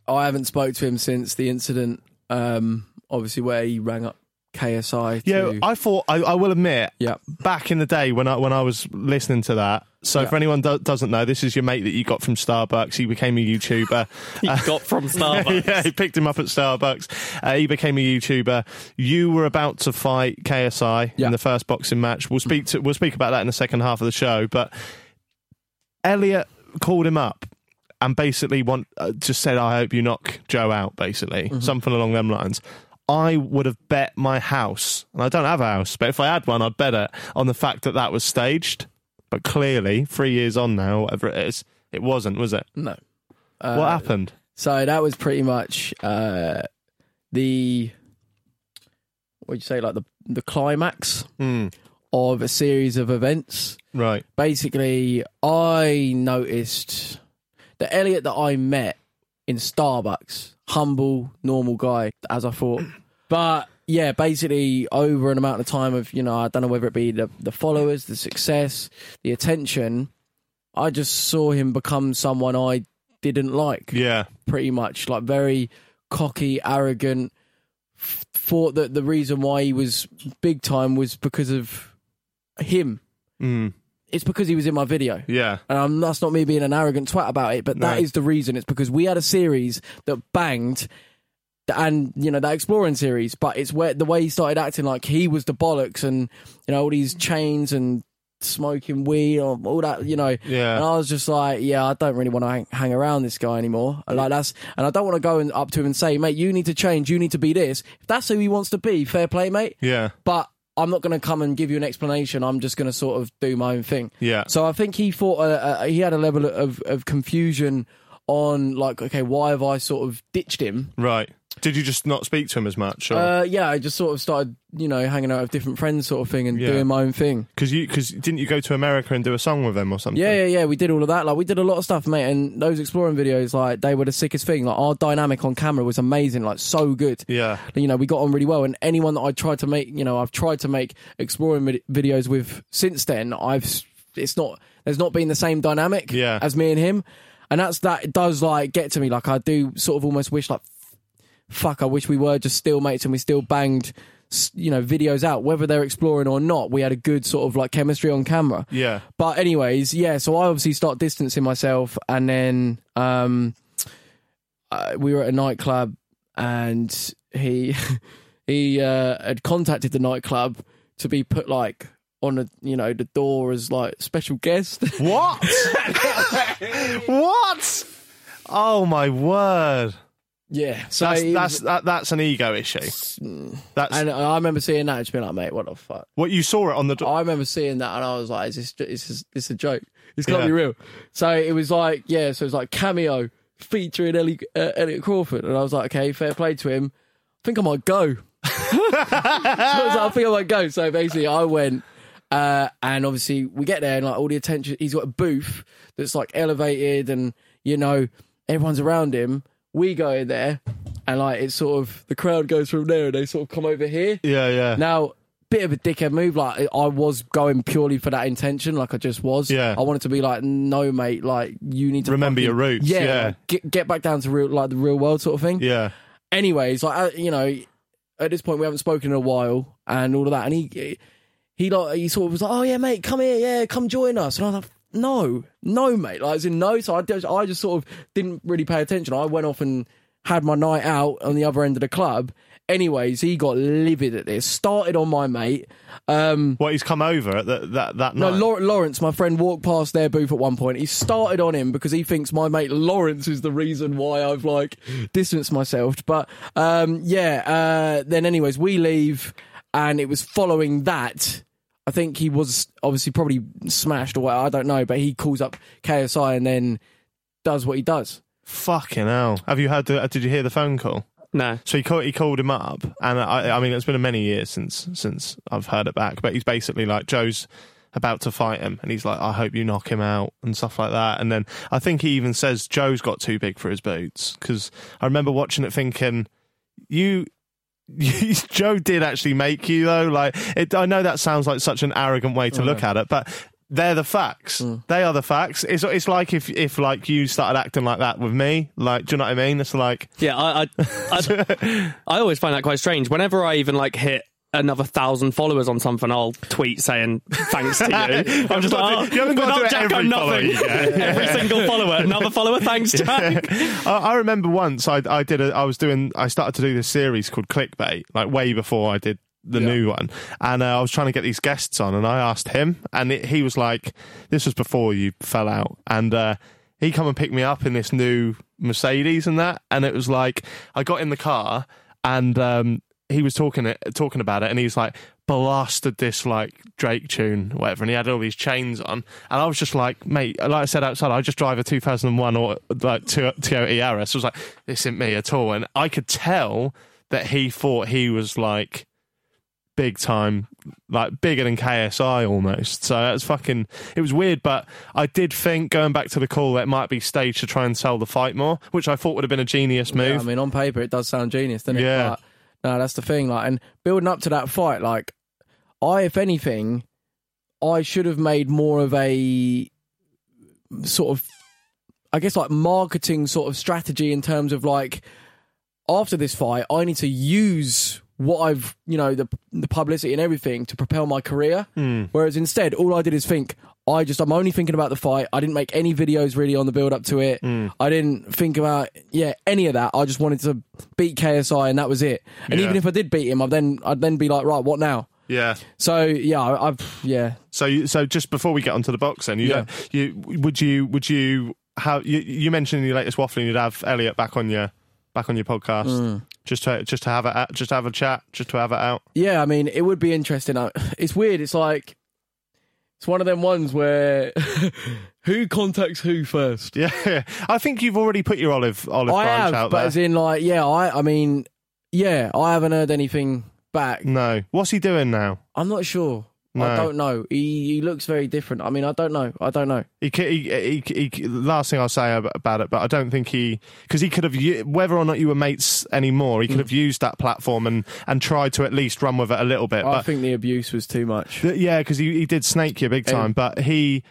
I haven't spoke to him since the incident, um, obviously where he rang up KSI. To, Yeah, I thought I, I will admit. Yeah. Back in the day when I when I was listening to that. So Yeah. for anyone do, doesn't know, this is your mate that you got from Starbucks. He became a YouTuber. He got from Starbucks. yeah, he picked him up at Starbucks. Uh, he became a YouTuber. You were about to fight KSI Yeah. in the first boxing match. We'll speak to we'll speak about that in the second half of the show. But Elliot called him up and basically want uh, just said, "I hope you knock Joe out." Basically, something along them lines. I would have bet my house, and I don't have a house, but if I had one, I'd bet it on the fact that that was staged. But clearly, three years on now, whatever it is, it wasn't, was it? no. Uh, what happened? So that was pretty much uh, the what'd you say, like the the climax Hmm. of a series of events. Right. Basically, I noticed the Elliot that I met in Starbucks, humble, normal guy, as I thought. But yeah, basically over an amount of time of, you know, I don't know whether it be the, the followers, the success, the attention, I just saw him become someone I didn't like Yeah. pretty much like very cocky, arrogant. f- Thought that the reason why he was big time was because of him. Mm. It's because he was in my video. Yeah. And um, that's not me being an arrogant twat about it, but that No. is the reason. It's because we had a series that banged, and you know that exploring series. But it's where the way he started acting like he was the bollocks, and you know all these chains and smoking weed or all that. You know, Yeah. and I was just like, yeah, I don't really want to hang, hang around this guy anymore. And Like that's, and I don't want to go and up to him and say, mate, you need to change. You need to be this. If that's who he wants to be, fair play, mate. Yeah. But I'm not going to come and give you an explanation. I'm just going to sort of do my own thing. Yeah. So I think he thought uh, uh, he had a level of, of confusion on like, okay, why have I sort of ditched him? Right. Did you just not speak to him as much? Or? Uh, yeah, I just sort of started, you know, hanging out with different friends, sort of thing, and Yeah. doing my own thing. Because you, because didn't you go to America and do a song with him or something? Yeah, yeah, yeah. We did all of that. Like, we did a lot of stuff, mate. And those exploring videos, like, they were the sickest thing. Like, our dynamic on camera was amazing. Like, so good. Yeah. You know, we got on really well. And anyone that I tried to make, you know, I've tried to make exploring vid- videos with since then, I've, it's not, there's not been the same dynamic Yeah. as me and him. And that's that. It does like get to me. Like, I do sort of almost wish, like, fuck, I wish we were just still mates and we still banged, you know, videos out, whether they're exploring or not. We had a good sort of like chemistry on camera. Yeah. But anyways, yeah. So I obviously start distancing myself, and then um, uh, we were at a nightclub, and he he uh, had contacted the nightclub to be put like on a you know the door as like special guest. What? what? Oh my word! yeah. So That's that's that, that's an ego issue. That's and I remember seeing that It's been like, mate, what the fuck. what you saw it on the. Do- I remember seeing that and I was like, is this, is this, this a joke? It's got to Yeah. be real. So it was like, yeah, so it was like cameo featuring Ellie, uh, Elliot Crawford. And I was like, okay, fair play to him. I think I might go. so I like, I think I might go. So basically, I went. Uh, and obviously, we get there and like all the attention. He's got a booth that's like elevated, and you know everyone's around him. We go in there, and like it's sort of the crowd goes from there, and they sort of come over here. yeah, yeah. Now, bit of a dickhead move. Like I was going purely for that intention, like I just was. Yeah. I wanted to be like, no, mate. Like you need to Remember fucking- your roots, Yeah, yeah. get get back down to real, like the real world sort of thing. yeah. Anyways, like uh, you know, at this point we haven't spoken in a while, and all of that, and he he like he sort of was like, oh yeah, mate, come here, yeah, come join us, and I was like. No, no, mate. Like, as in, no. So I just, I just sort of didn't really pay attention. I went off and had my night out on the other end of the club. Anyways, he got livid at this. Started on my mate. Um, What he's come over at that that that no, night. Lau- Lawrence, my friend, walked past their booth at one point. He started on him because he thinks my mate Lawrence is the reason why I've like distanced myself. But um, yeah, uh, then anyways, we leave, and it was following that. I think he was obviously probably smashed or what, I don't know, but he calls up KSI and then does what he does. Fucking hell! Have you had? The, did you hear the phone call? No. So he called, he called him up, and I, I mean, it's been many years since since I've heard it back. But he's basically like Joe's about to fight him, and he's like, "I hope you knock him out" and stuff like that. And then I think he even says Joe's got too big for his boots because I remember watching it thinking, "You." Joe did actually make you though. Like it, I know that sounds like such an arrogant way to look at it, but they're the facts. Mm. They are the facts. It's it's like if if like you started acting like that with me. Like, do you know what I mean? It's like Yeah, I, I, I, I always find that quite strange. Whenever I even like hit another thousand followers on something, I'll tweet saying thanks to you. I'm just like, oh, You haven't got to do without Jack, every I'm nothing. every single follower, another follower, thanks, Jack. I, I remember once I, I did a, I was doing I started to do this series called Clickbait like way before I did the new one. And uh, I was trying to get these guests on and I asked him and it, he was like this was before you fell out. And uh, he come and picked me up in this new Mercedes and that. And it was like I got in the car and um, he was talking it talking about it and he was like blasted this like Drake tune whatever and he had all these chains on. And I was just like mate like I said outside I just drive a 2001 or like Toyota Yaris. I was like this isn't me at all. And I could tell that he thought he was like big time like bigger than KSI almost. So that's fucking it was weird but I did think going back to the call that it might be staged to try and sell the fight more which I thought would have been a genius move Yeah, I mean, on paper, it does sound genius, doesn't it? Yeah. But, no, that's the thing. Like, and building up to that fight, like, I, if anything, I should have made more of a sort of, I guess, like marketing sort of strategy in terms of like, after this fight, I need to use what I've, you know, the the publicity and everything to propel my career. Hmm. Whereas instead, all I did is think. I just, I'm only thinking about the fight. I didn't make any videos really on the build up to it. I didn't think about, yeah, any of that. I just wanted to beat KSI and that was it. And Yeah. even if I did beat him, I'd then, I'd then be like, right, what now? yeah So yeah, I- I've, yeah. So, you- so just before we get onto the box, then you, Yeah. you would you would you how you, you mentioned in your latest waffling you'd have Elliot back on your back on your podcast Mm. just to just to have it just to have a chat just to have it out. Yeah, I mean, it would be interesting. I- It's weird. It's like it's one of them ones where Who contacts who first? Yeah, I think you've already put your olive olive I branch have, out but there. as in like, yeah, I, I mean, yeah, I haven't heard anything back. no, what's he doing now? I'm not sure. I don't know. He, he looks very different. I mean, I don't know. I don't know. He, he, he, he, last thing I'll say about it, but I don't think he because he could have whether or not you were mates anymore, he could Mm. have used that platform and and tried to at least run with it a little bit. I But think the abuse was too much. th- yeah, because he, he did snake you big time. Um, but he.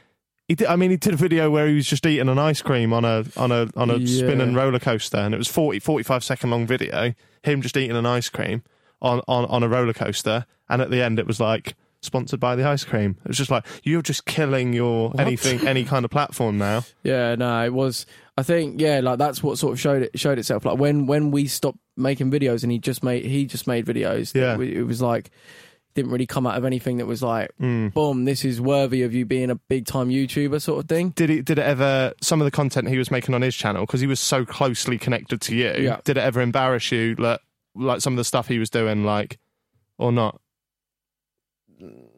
He did, I mean, he did a video where he was just eating an ice cream on a on a on a Yeah. spinning roller coaster, and it was 40, 45 second long video. Him just eating an ice cream on, on, on a roller coaster, and at the end it was like sponsored by the ice cream. It was just like you're just killing your anything any kind of platform now. Yeah, no, it was. I think yeah, like that's what sort of showed it showed itself. Like when when we stopped making videos and he just made he just made videos. Yeah. it, it was like didn't really come out of anything that was like, Mm. boom, this is worthy of you being a big time YouTuber sort of thing. Did it? Did it ever? Some of the content he was making on his channel because he was so closely connected to you. Yeah. Did it ever embarrass you? Like, like some of the stuff he was doing, like, or not?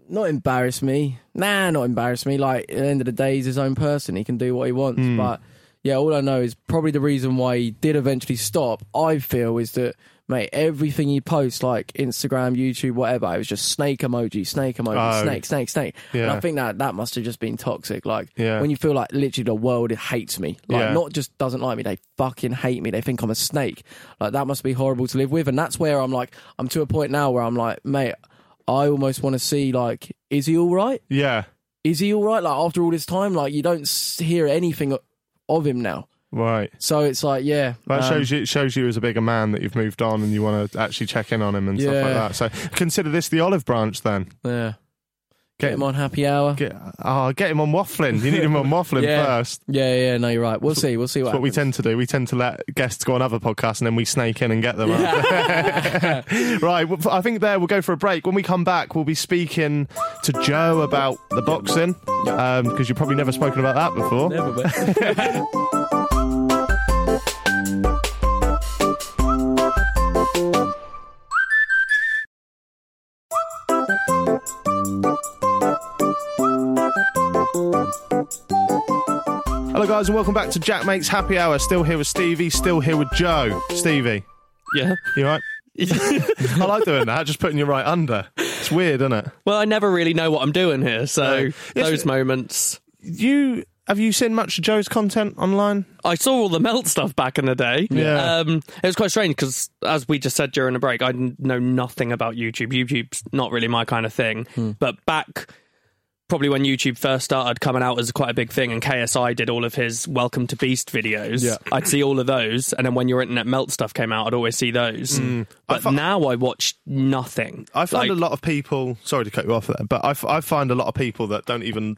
Not embarrass me. Nah, not embarrass me. Like at the end of the day, he's his own person. He can do what he wants. Mm. But yeah, all I know is probably the reason why he did eventually stop. I feel is that mate, everything he posts, like Instagram, YouTube, whatever, it was just snake emoji, snake emoji, Oh. snake, snake, snake. And I think that that must have just been toxic. Like Yeah. when you feel like literally the world hates me, like Yeah. not just doesn't like me, they fucking hate me. They think I'm a snake. Like that must be horrible to live with. And that's where I'm like, I'm to a point now where I'm like, mate, I almost want to see like, is he all right? Yeah. Is he all right? Like after all this time, like you don't s- hear anything of him now. Right. So it's like, yeah, That um, shows you it shows you as a bigger man that you've moved on and you want to actually check in on him and stuff like that. So consider this the olive branch then. Yeah. Get him on happy hour. Get, oh, get him on waffling. You need him on waffling yeah. first. Yeah, yeah, no, you're right. We'll see. We'll see what That's what we tend to do. We tend to let guests go on other podcasts and then we snake in and get them. right. well, I think there we'll go for a break. When we come back, we'll be speaking to Joe about the boxing because um, you've probably never spoken about that before. Never, Hello, guys, and welcome back to JaackMaate's Happy Hour. Still here with Stevie, still here with Joe. Stevie, Yeah. you right? I like doing that, just putting you right under. It's weird, isn't it? Well, I never really know what I'm doing here, so No. Those moments. You have you seen much of Joe's content online? I saw all the melt stuff back in the day. Yeah. Um, it was quite strange because, as we just said during the break, I know nothing about YouTube. YouTube's not really my kind of thing. Hmm. But back, probably when YouTube first started coming out as quite a big thing, and KSI did all of his Welcome to Beast videos, Yeah. I'd see all of those. And then when your internet melt stuff came out, I'd always see those. Hmm. But now I watch nothing. I find Like- a lot of people. Sorry to cut you off there, but I, f- I find a lot of people that don't even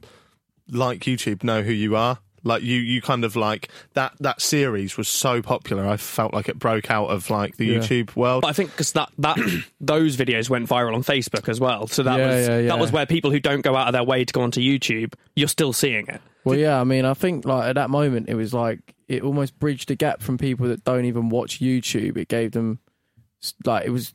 like YouTube know who you are. Like you, you kind of like that. That series was so popular. I felt like it broke out of like the Yeah. YouTube world. But I think because that that those videos went viral on Facebook as well, so that Yeah, was yeah, yeah. that was where people who don't go out of their way to go onto YouTube, you're still seeing it. Well, yeah, I mean, I think like at that moment, it was like it almost bridged the gap from people that don't even watch YouTube. It gave them like it was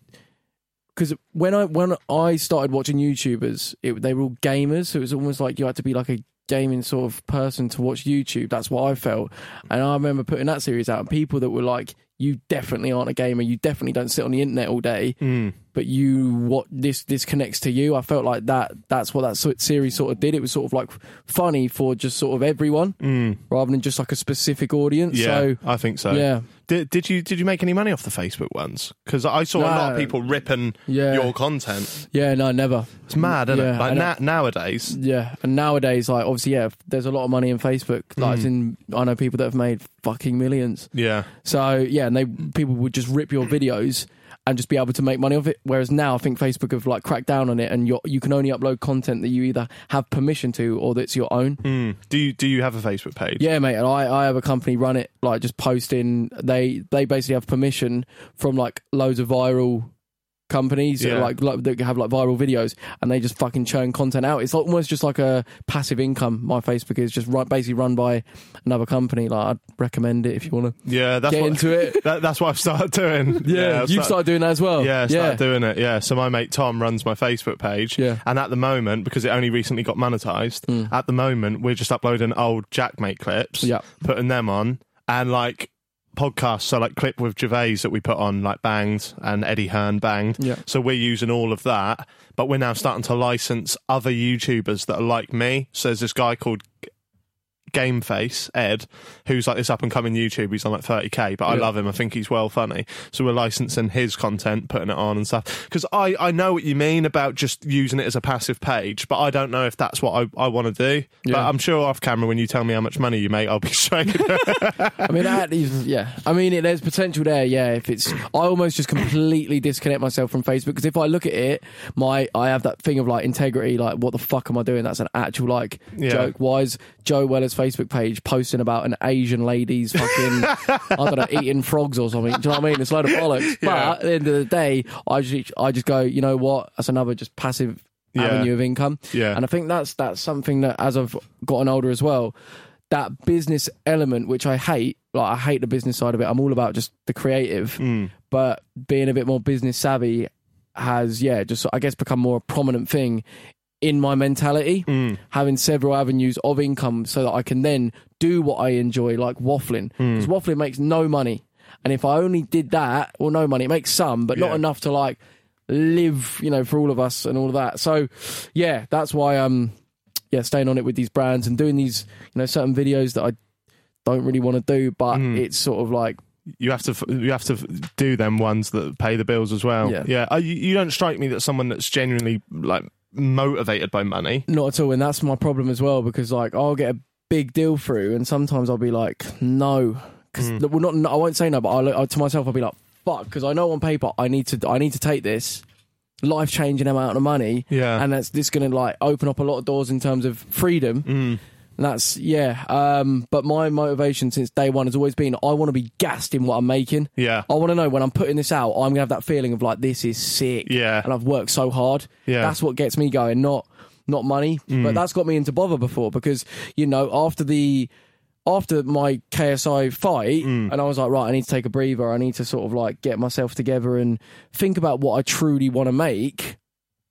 because when I when I started watching YouTubers, it, they were all gamers, so it was almost like you had to be like a gaming sort of person to watch YouTube. That's what I felt, and I remember putting that series out, and people that were like, "You definitely aren't a gamer. You definitely don't sit on the internet all day." Hmm. But you what this this connects to you. I felt like that that's what that sort series sort of did. It was sort of like funny for just sort of everyone mm. rather than just like a specific audience. yeah, So I think so. yeah. Did, did you did you make any money off the Facebook ones? Because I saw a lot of people ripping Yeah. your content. yeah, no, never. It's mad, isn't Yeah, it? Like na- nowadays. Yeah, and nowadays, like obviously, yeah, there's a lot of money in Facebook. Like, as mm. in, I know people that have made fucking millions. Yeah. So yeah, and they people would just rip your videos and just be able to make money off it. Whereas now, I think Facebook have like cracked down on it, and you you can only upload content that you either have permission to or that's your own. Mm. Do you do you have a Facebook page? Yeah, mate, and I, I have a company run it, like just posting. They they basically have permission from like loads of viral companies Yeah. like, like that have like viral videos and they just fucking churn content out. It's almost just like a passive income. My Facebook is just run, basically run by another company. Like I'd recommend it if you want to. Yeah, that's get what, into it. That, that's what I've started doing. Yeah, I've you've started doing that as well. Yeah, I Yeah. started doing it. Yeah, so my mate Tom runs my Facebook page. Yeah. and at the moment, because it only recently got monetized, at the moment we're just uploading old JaackMaate clips, Mm. Yeah. putting them on, and like podcasts. So like clip with Gervais that we put on, like Banged and Eddie Hearn Banged. Yeah. So we're using all of that, but we're now starting to license other YouTubers that are like me. So there's this guy called. Game Face Ed, who's like this up and coming YouTube. He's on like 30k, but I Yeah. love him. I think he's well funny. So we're licensing his content, putting it on and stuff. Because I, I know what you mean about just using it as a passive page, but I don't know if that's what I, I want to do. But I'm sure off camera, when you tell me how much money you make, I'll be straight. I mean, that is, yeah. I mean, it, there's potential there. Yeah, if it's, I almost just completely disconnect myself from Facebook because if I look at it, my I have that thing of like integrity. Like, what the fuck am I doing? That's an actual like Yeah. joke. Why is Joe Weller's Facebook page posting about an Asian lady's fucking I don't know eating frogs or something? Do you know what I mean? It's a load of bollocks. But Yeah. at the end of the day, I just I just go, you know what? That's another just passive Yeah. avenue of income. Yeah. and I think that's that's something that as I've gotten older as well that business element, which I hate, like I hate the business side of it. I'm all about just the creative, Mm. but being a bit more business savvy has, yeah, just I guess become more a prominent thing in my mentality. Mm. Having several avenues of income so that I can then do what I enjoy, like waffling. Mm. Because waffling makes no money, and if I only did that, well, no money. It makes some, but not enough to like live, you know, for all of us and all of that. So, yeah, that's why um yeah, staying on it with these brands and doing these, you know, certain videos that I don't really want to do, but Mm. it's sort of like you have to you have to do them ones that pay the bills as well. Yeah. yeah. Uh, you, you don't strike me that someone that's genuinely like motivated by money. not at all. And that's my problem as well because like I'll get a big deal through, and sometimes I'll be like, no, because Mm. well, not I won't say no, but I'll, i to myself I'll be like, fuck, because I know on paper I need to I need to take this life changing amount of money, Yeah. and that's this going to like open up a lot of doors in terms of freedom. Mm. That's yeah. Um, but my motivation since day one has always been I want to be gassed in what I'm making. Yeah. I want to know when I'm putting this out, I'm gonna have that feeling of like this is sick. Yeah. and I've worked so hard. Yeah. that's what gets me going. Not not money, Mm. but that's got me into bother before because you know after the after my KSI fight, Mm. and I was like, right, I need to take a breather. I need to sort of like get myself together and think about what I truly want to make.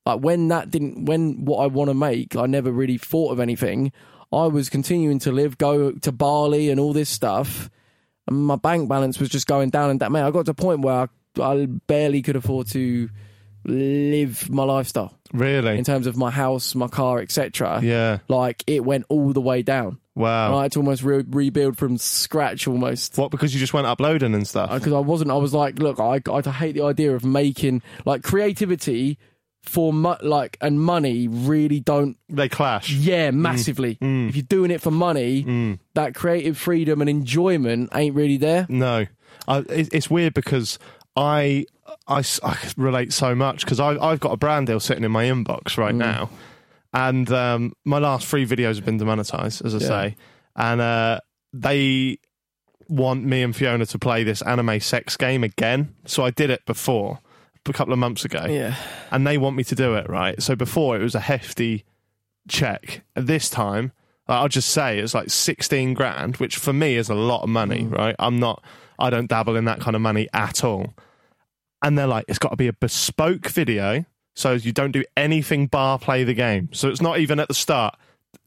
Like when that didn't, when what I want to make, I never really thought of anything. I was continuing to live, go to Bali and all this stuff, and my bank balance was just going down and down. Man, I got to a point where I, I barely could afford to live my lifestyle Really? in terms of my house, my car, etc. yeah. Like it went all the way down. Wow. I had to almost re- rebuild from scratch almost. What? Because you just went uploading and stuff. Uh, because I wasn't, I was like, look, I, I hate the idea of making like creativity for mo- like and money really don't They clash. yeah massively. Mm. If you're doing it for money, Mm. that creative freedom and enjoyment ain't really there. No, I, it's weird because I, I I relate so much because I've got a brand deal sitting in my inbox right now, and um, my last three videos have been demonetized, as I Yeah. say, and uh, they want me and Fiona to play this anime sex game again. So I did it before a couple of months ago, Yeah. and they want me to do it right. So before it was a hefty check. This time, I'll just say it's like sixteen grand, which for me is a lot of money, mm. right? I'm not, I don't dabble in that kind of money at all. And they're like, it's got to be a bespoke video, so you don't do anything bar play the game. So it's not even at the start.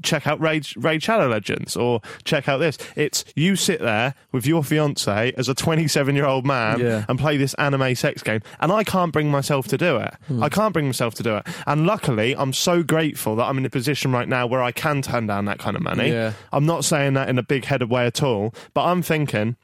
Check out Raid, Raid Shadow Legends or check out this. It's you sit there with your fiance as a 27 year old man Yeah. and play this anime sex game. And I can't bring myself to do it. Hmm. I can't bring myself to do it. And luckily, I'm so grateful that I'm in a position right now where I can turn down that kind of money. Yeah. I'm not saying that in a big headed way at all, but I'm thinking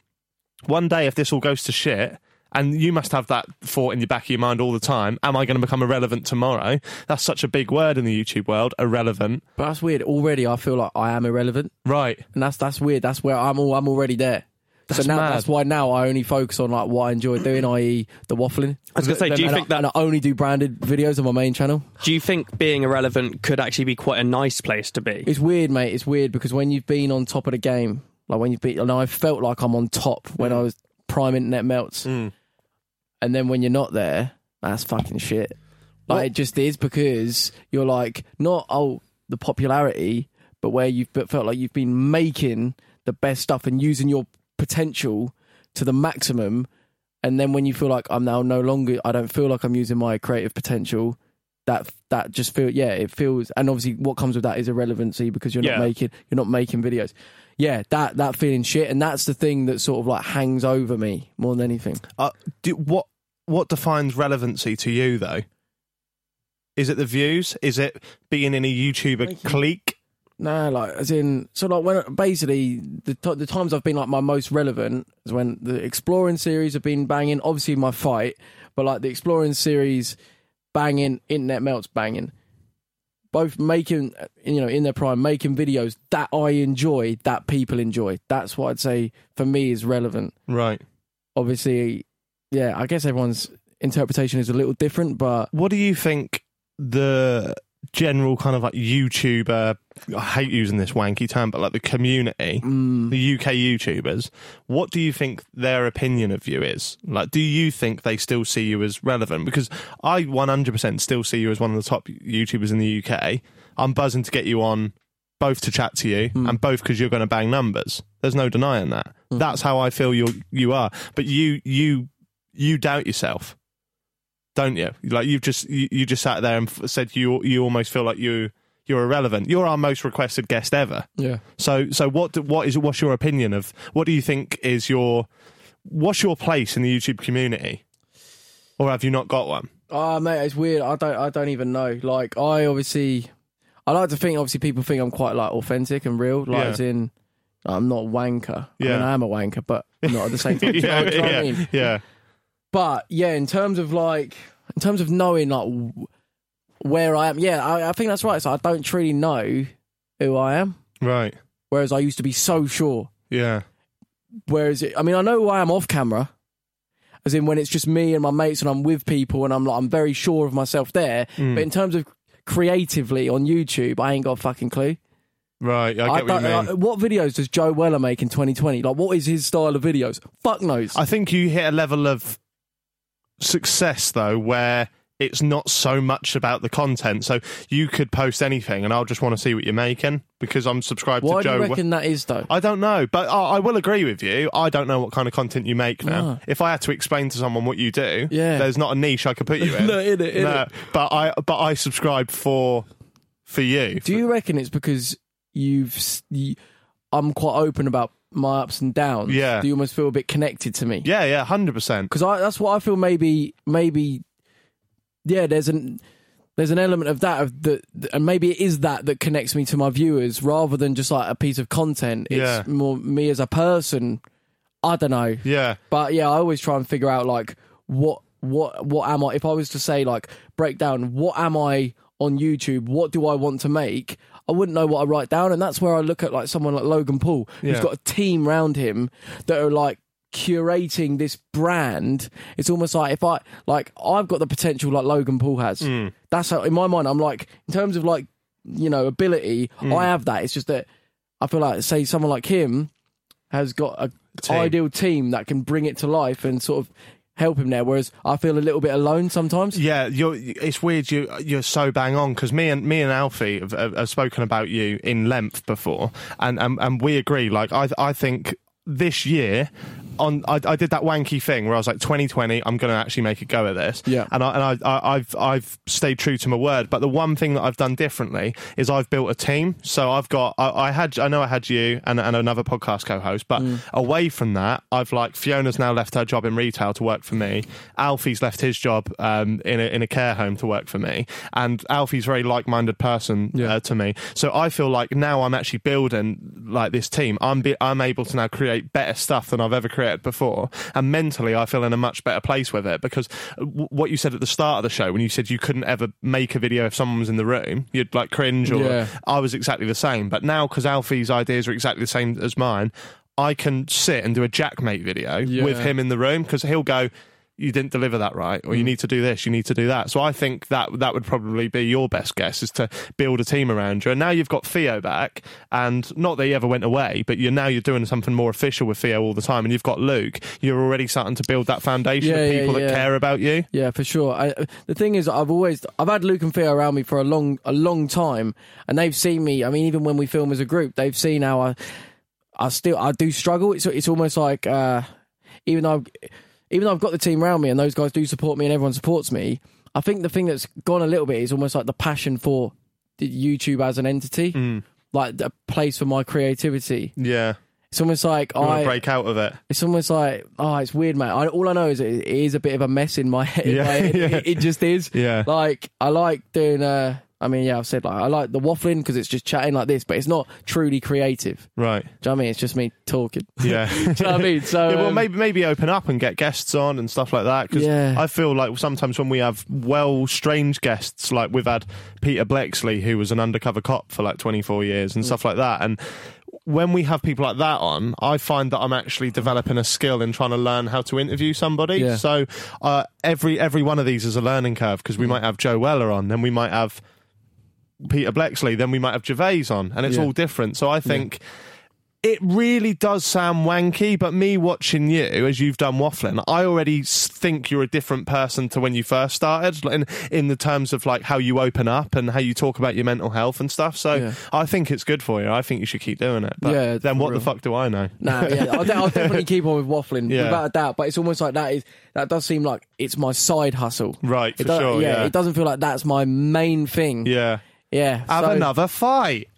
one day if this all goes to shit, and you must have that thought in your back of your mind all the time. Am I going to become irrelevant tomorrow? That's such a big word in the YouTube world. Irrelevant, But that's weird. Already, I feel like I am irrelevant, right? and that's that's weird. That's where I'm all. I'm already there. That's so now mad. that's why now I only focus on like what I enjoy doing, i.e., the waffling. I was gonna say, do you And think I, that- and I only do branded videos on my main channel? Do you think being irrelevant could actually be quite a nice place to be? It's weird, mate. It's weird because when you've been on top of the game, like when you've been, and I felt like I'm on top when I was prime internet melts, Mm. And then when you're not there, that's fucking shit. Like it just is because you're like not oh the popularity, but where you've felt like you've been making the best stuff and using your potential to the maximum, and then when you feel like I'm now no longer, I don't feel like I'm using my creative potential. That that just feel yeah, it feels, and obviously what comes with that is irrelevancy because you're Yeah. not making you're not making videos. Yeah, that that feeling shit, and that's the thing that sort of like hangs over me more than anything. Uh, do, what what defines relevancy to you though? Is it the views? Is it being in a YouTuber clique? Nah, like as in, so like when basically the t- the times I've been like my most relevant is when the exploring series have been banging. Obviously my fight, but like the exploring series banging, internet melts banging. Both making, you know, in their prime, making videos that I enjoy, that people enjoy. That's what I'd say for me is relevant. Right. Obviously, yeah, I guess everyone's interpretation is a little different, but What do you think the general kind of like YouTuber? I hate using this wanky term, but like the community, mm. the UK YouTubers. What do you think their opinion of you is? Like, do you think they still see you as relevant? Because I 100% still see you as one of the top YouTubers in the UK. I'm buzzing to get you on. Both to chat to you, mm. and both because you're going to bang numbers. There's no denying that. Mm. That's how I feel you you are. But you you you doubt yourself don't you? Like you've just you, you just sat there and f- said you you almost feel like you you're irrelevant. You're our most requested guest ever. yeah. So so what do- what is what's your opinion of what do you think is your what's your place in the YouTube community, or have you not got one? Oh mate, it's weird. I don't I don't even know. Like I obviously I like to think obviously people think I'm quite like authentic and real. Like Yeah. as in I'm not a wanker. I mean Yeah. I am a wanker, but not at the same time. Do you know- yeah, you know what I mean? yeah. But yeah, in terms of like in terms of knowing like w- where I am, yeah, I, I think that's right. So I don't truly know who I am. Right. Whereas I used to be so sure. Yeah. Whereas it, I mean, I know who I am off camera, as in when it's just me and my mates and I'm with people and I'm like I'm very sure of myself there. Mm. But in terms of creatively on YouTube, I ain't got a fucking clue. Right. I get what you mean. like, what videos does Joe Weller make in 2020? Like, what is his style of videos? Fuck knows. I think you hit a level of success though where it's not so much about the content. So you could post anything, and I'll just want to see what you're making because I'm subscribed Why to do Joe. you We- reckon that is though? I don't know, but I, I will agree with you. I don't know what kind of content you make now. No. Ah. If I had to explain to someone what you do, Yeah. there's not a niche I could put you in. No, in it, in No, it. But I, but I subscribe for for you. Do you reckon it's because you've? You, I'm quite open about my ups and downs. Yeah. Do you almost feel a bit connected to me? Yeah, yeah, hundred percent. because I that's what I feel. Maybe, maybe, yeah. There's an there's an element of that of the, and maybe it is that that connects me to my viewers rather than just like a piece of content. It's Yeah. more me as a person. I don't know, Yeah, but yeah, I always try and figure out like what what what am I? If I was to say like break down what am I on YouTube? What do I want to make? I wouldn't know what I write down, and that's where I look at like someone like Logan Paul, who's Yeah. got a team round him that are like curating this brand. It's almost like if I like I've got the potential like Logan Paul has. Hmm. That's how in my mind I'm like in terms of like you know ability, Hmm. I have that. It's just that I feel like say someone like him has got a Team. ideal team that can bring it to life and sort of help him there. Whereas I feel a little bit alone sometimes. yeah. You're. It's weird. You you're so bang on because me and me and Alfie have, have, spoken about you in length before, and and, and we agree. Like I I think this year. On, I, I did that wanky thing where I was like, 2020, I'm going to actually make a go at this. Yeah. and I, and I, I, I've I've stayed true to my word. But the one thing that I've done differently is I've built a team. So I've got I, I had I know I had you and, and another podcast co-host, but away from that, I've like Fiona's now left her job in retail to work for me. Alfie's left his job um, in a in a care home to work for me, and Alfie's a very like-minded person Yeah. uh, to me. So I feel like now I'm actually building like this team. I'm be, I'm able to now create better stuff than I've ever created before, and mentally I feel in a much better place with it because uh, w- what you said at the start of the show when you said you couldn't ever make a video if someone was in the room, you'd like cringe or Yeah. I was exactly the same. But now because Alfie's ideas are exactly the same as mine, I can sit and do a JaackMaate video Yeah. with him in the room because he'll go. You didn't deliver that right, or Mm. you need to do this, you need to do that. So I think that that would probably be your best guess is to build a team around you. And now you've got Theo back, and not that he ever went away, but you're now you're doing something more official with Theo all the time, and you've got Luke. You're already starting to build that foundation Yeah, of yeah, people yeah. that care about you. Yeah, for sure. I, the thing is, I've always I've had Luke and Theo around me for a long a long time, and they've seen me. I mean, even when we film as a group, they've seen how I I still I do struggle. It's it's almost like uh, even though I've, even though I've got the team around me and those guys do support me and everyone supports me, I think the thing that's gone a little bit is almost like the passion for the YouTube as an entity, Mm. like a place for my creativity. Yeah, It's almost like you I break out of it. it's almost like oh, it's weird, mate. I, all I know is it, it is a bit of a mess in my head. Yeah, yeah. It, it just is. Yeah. Like I like doing. Uh, I mean, yeah, I've said like I like the waffling because it's just chatting like this, but it's not truly creative. Right. Do you know what I mean? It's just me talking. Yeah. Do you know what I mean? So yeah, well, um, maybe maybe open up and get guests on and stuff like that. Because Yeah. I feel like sometimes when we have well strange guests, like we've had Peter Bleksley, who was an undercover cop for like 24 years Mm. and stuff like that, and when we have people like that on, I find that I'm actually developing a skill in trying to learn how to interview somebody. Yeah. So uh, every every one of these is a learning curve because Mm. we might have Joe Weller on, then we might have Peter Bleksley, then we might have Gervais on, and it's Yeah. all different. So I think it really does sound wanky, but me watching you as you've done waffling, I already think you're a different person to when you first started, in in the terms of like how you open up and how you talk about your mental health and stuff. So Yeah. I think it's good for you. I think you should keep doing it. But Yeah, then what the fuck do I know? Nah, yeah, I'll, de- I'll definitely keep on with waffling Yeah. without a doubt. But it's almost like that is that does seem like it's my side hustle. Right, for It sure. Yeah, it doesn't feel like that's my main thing. Yeah. Yeah. Have so- another fight.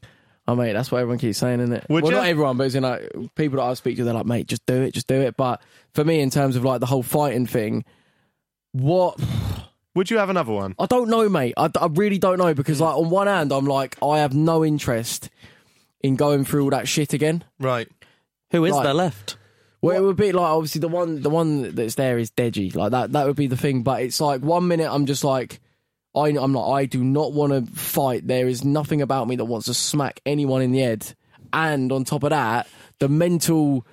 Oh mate, that's what everyone keeps saying, isn't it? Would well, ya? not everyone, but it's in like people that I speak to, they're like, mate, just do it, just do it. But for me, in terms of like the whole fighting thing, what Would you have another one? I don't know, mate. I, I really don't know because like on one hand, I'm like, I have no interest in going through all that shit again. Right. Who is Right. there left? Well, it would be like obviously the one the one that's there is Deji, like that. That would be the thing. But it's like one minute I'm just like, I I'm not. I do not want to fight. There is nothing about me that wants to smack anyone in the head. And on top of that, the mental,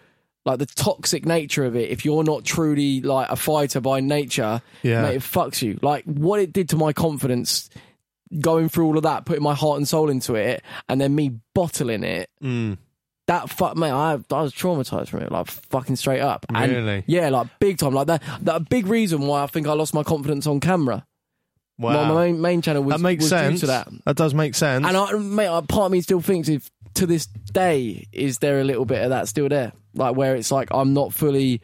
like the toxic nature of it. If you're not truly like a fighter by nature, Yeah. mate, it fucks you. Like what it did to my confidence. Going through all of that, putting my heart and soul into it, and then me bottling it Mm. that fuck mate, I I was traumatized from it, like fucking straight up. And Really? yeah, like big time. Like that that a big reason why I think I lost my confidence on camera. Wow. My, my main, main channel was, that makes was due sense. to that. That does make sense. And I, mate, part of me still thinks if to this day is there a little bit of that still there, like where it's like I'm not fully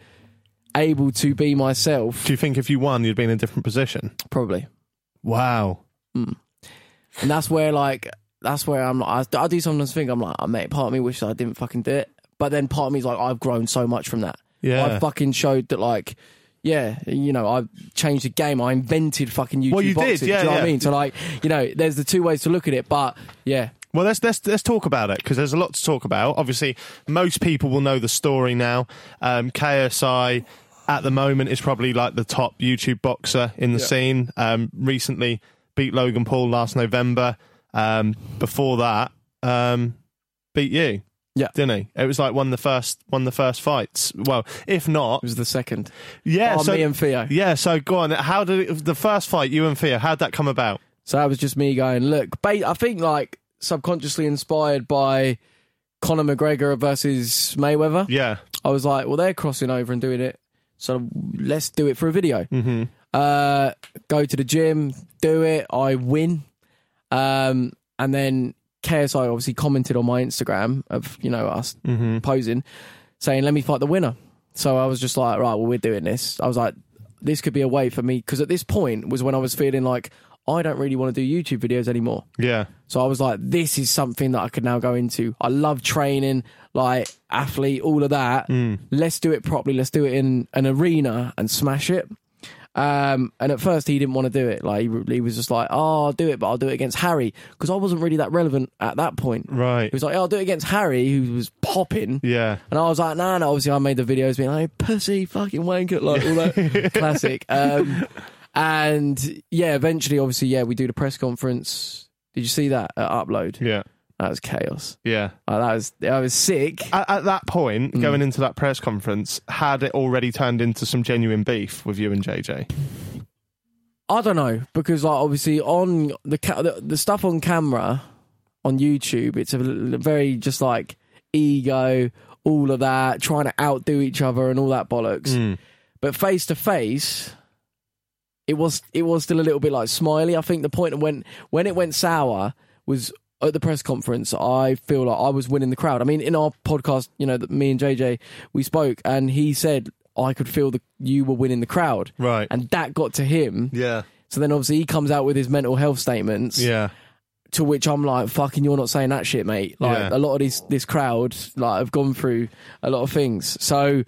able to be myself. Do you think if you won, you'd be in a different position? Probably, Wow. Hmm. and that's where like that's where I'm. Like, I, I do sometimes think I'm like, oh, mate. Part of me wishes I didn't fucking do it, but then part of me is like, I've grown so much from that. Yeah. I fucking showed that like. Yeah, you know, I changed the game. I invented fucking YouTube Well, you did, boxing. yeah, do you know what. I mean? So, like, you know, there's the two ways to look at it. But yeah, Well, let's let's let's talk about it because there's a lot to talk about. Obviously, most people will know the story now. Um, KSI at the moment is probably like the top YouTube boxer in the scene. Um, recently beat Logan Paul last November. Um, before that, um, beat you. Yeah. didn't he? It was like one of the first one of the first fights. Well, if not, it was the second. yeah. Oh, so me and Theo. yeah. So go on. How did it, the first fight you and Theo? How'd that come about? So that was just me going, look, I think like subconsciously inspired by Conor McGregor versus Mayweather. Yeah. I was like, well, they're crossing over and doing it. So let's do it for a video. Mm-hmm. Uh, go to the gym, do it. I win. Um, and then KSI obviously commented on my Instagram of, you know, us mm-hmm. posing, saying, let me fight the winner. So I was just like, right, well, we're doing this. I was like, this could be a way for me. Because at this point was when I was feeling like, I don't really want to do YouTube videos anymore. Yeah. So I was like, this is something that I could now go into. I love training, like athlete, all of that. Mm. Let's do it properly. Let's do it in an arena and smash it. Um, and at first he didn't want to do it. Like he, he was just like, "Oh, I'll do it, but I'll do it against Harry," because I wasn't really that relevant at that point. Right. He was like, oh, "I'll do it against Harry," who was popping. Yeah. And I was like, no, no. Obviously, I made the videos being like, pussy, fucking wanker, like all that classic. Um, and yeah, eventually, obviously, yeah, we do the press conference. Did you see that at Upload? Yeah. That was chaos. Yeah. Like, that was that was sick. At, at that point, Mm. going into that press conference, had it already turned into some genuine beef with you and JJ? I don't know because like obviously on the ca- the, the stuff on camera on YouTube, it's a very just like ego, all of that, trying to outdo each other and all that bollocks. Mm. But face to face, it was it was still a little bit like smiley. I think the point when when it went sour was at the press conference. I feel like I was winning the crowd. I mean, in our podcast, you know, that me and JJ we spoke, and he said I could feel that you were winning the crowd, Right. and that got to him. Yeah. So then obviously he comes out with his mental health statements. Yeah. To which I'm like, fucking, you're not saying that shit, mate. Like Yeah. a lot of these this crowd like have gone through a lot of things. So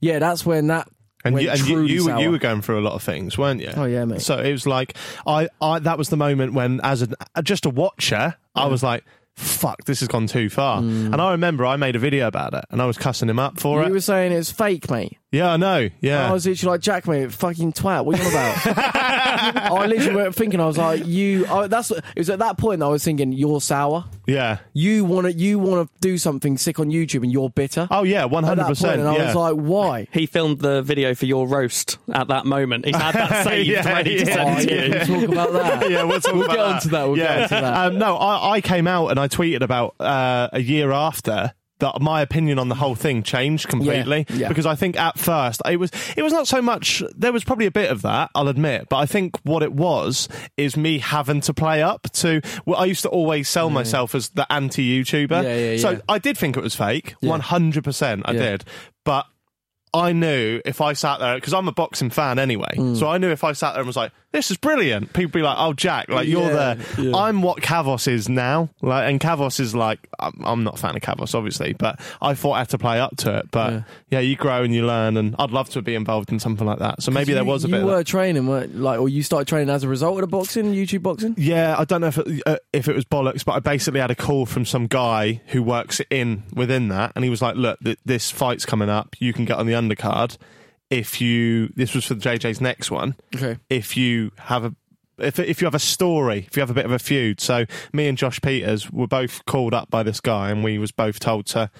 yeah, that's when that And you, and you, you, were, you were going through a lot of things, weren't you? Oh, yeah, mate. So it was like I, I that was the moment when, as a just a watcher, I was like, "Fuck, this has gone too far." Mm. And I remember I made a video about it, and I was cussing him up for You it. You were saying it's fake, mate. Yeah, I know. And Yeah, I was literally like, Jack, mate, fucking twat. What are you on about? I literally were thinking, I was like, you. I, that's it was at that point that I was thinking, you're sour. yeah. You want to, you want to do something sick on YouTube, and you're bitter. Oh yeah, one At hundred that point, percent. and I Yeah. was like, why? He filmed the video for your roast at that moment. He's had that saved, Yeah, ready to yeah. send Oh, to yeah, you. we'll talk about that. yeah, we'll talk We'll about get onto that, we'll yeah. get onto that. Um, no, I, I came out and I tweeted about uh, a year after that my opinion on the whole thing changed completely. Yeah, yeah. because I think at first it was it was not so much there was probably a bit of that I'll admit but I think what it was is me having to play up to well I used to always sell myself as the anti YouTuber so. I did think it was fake. 100% I did. But I knew if I sat there because I'm a boxing fan anyway, Mm. so I knew if I sat there and was like, "This is brilliant," people be like, "Oh, Jack, like you're Yeah, there." yeah. I'm what Kavos is now, like, and Kavos is like, I'm, I'm not a fan of Kavos, obviously, but I thought I had to play up to it. But yeah. Yeah. you grow and you learn, and I'd love to be involved in something like that. So maybe there was a you bit. of were training, weren't- like, or you started training as a result of the boxing, YouTube boxing. Yeah, I don't know if it, uh, if it was bollocks, but I basically had a call from some guy who works in within that, and he was like, "Look, th- this fight's coming up. You can get on the undercard if you." This was for JJ's next one. Okay. If you have a. If, if you have a story, if you have a bit of a feud, so me and Josh Pieters were both called up by this guy, and we was both told to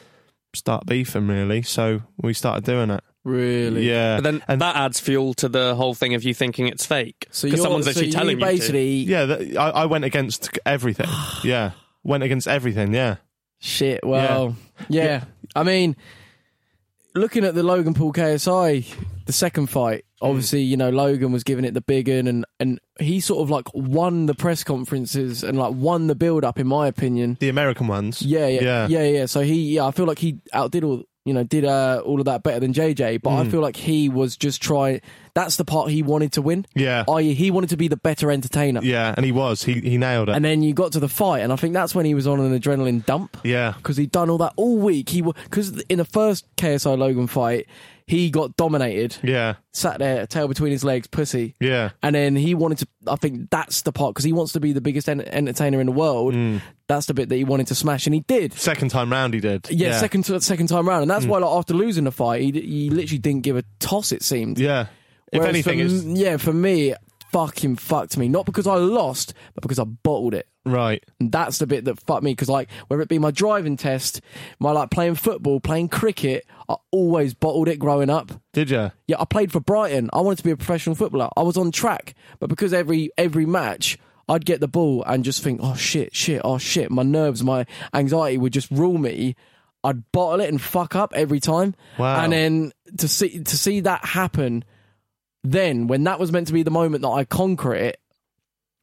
start beefing. Really, so we started doing it. Really? Yeah, But then and that adds fuel to the whole thing of you thinking it's fake. So Because you're- someone's so actually you telling you. to. basically yeah, that, I, I went against everything. yeah, went against everything. Yeah. Shit. Well, yeah. I mean, looking at the Logan Paul KSI, the second fight, hmm. obviously, you know, Logan was giving it the big un and and he sort of like won the press conferences and like won the build up, in my opinion. The American ones. Yeah, yeah, Yeah. yeah, yeah. So he, yeah, I feel like he outdid all, you know, did uh, all of that better than JJ. But Mm. I feel like he was just trying. That's the part he wanted to win. Yeah. I.e., he wanted to be the better entertainer. Yeah, and he was. He he nailed it. And then you got to the fight, and I think that's when he was on an adrenaline dump. yeah. because he'd done all that all week. He because in the first KSI Logan fight, he got dominated, Yeah. sat there, tail between his legs, pussy. Yeah. And then he wanted to. I think that's the part because he wants to be the biggest en- entertainer in the world. Mm. That's the bit that he wanted to smash, and he did. Second time round, he did. Yeah, second to, second time round, and Mm. that's why like, after losing the fight, he, he literally didn't give a toss. It seemed. Yeah. If anything, for, is yeah, for me, fucking fucked me. Not because I lost, but because I bottled it. right. And that's the bit that fucked me because, like, whether it be my driving test, my like playing football, playing cricket, I always bottled it growing up. Did you? Yeah, I played for Brighton. I wanted to be a professional footballer. I was on track, but because every every match I'd get the ball and just think, oh shit, shit, oh shit. My nerves, my anxiety would just rule me. I'd bottle it and fuck up every time. Wow. And then to see to see that happen, then when that was meant to be the moment that I conquer it,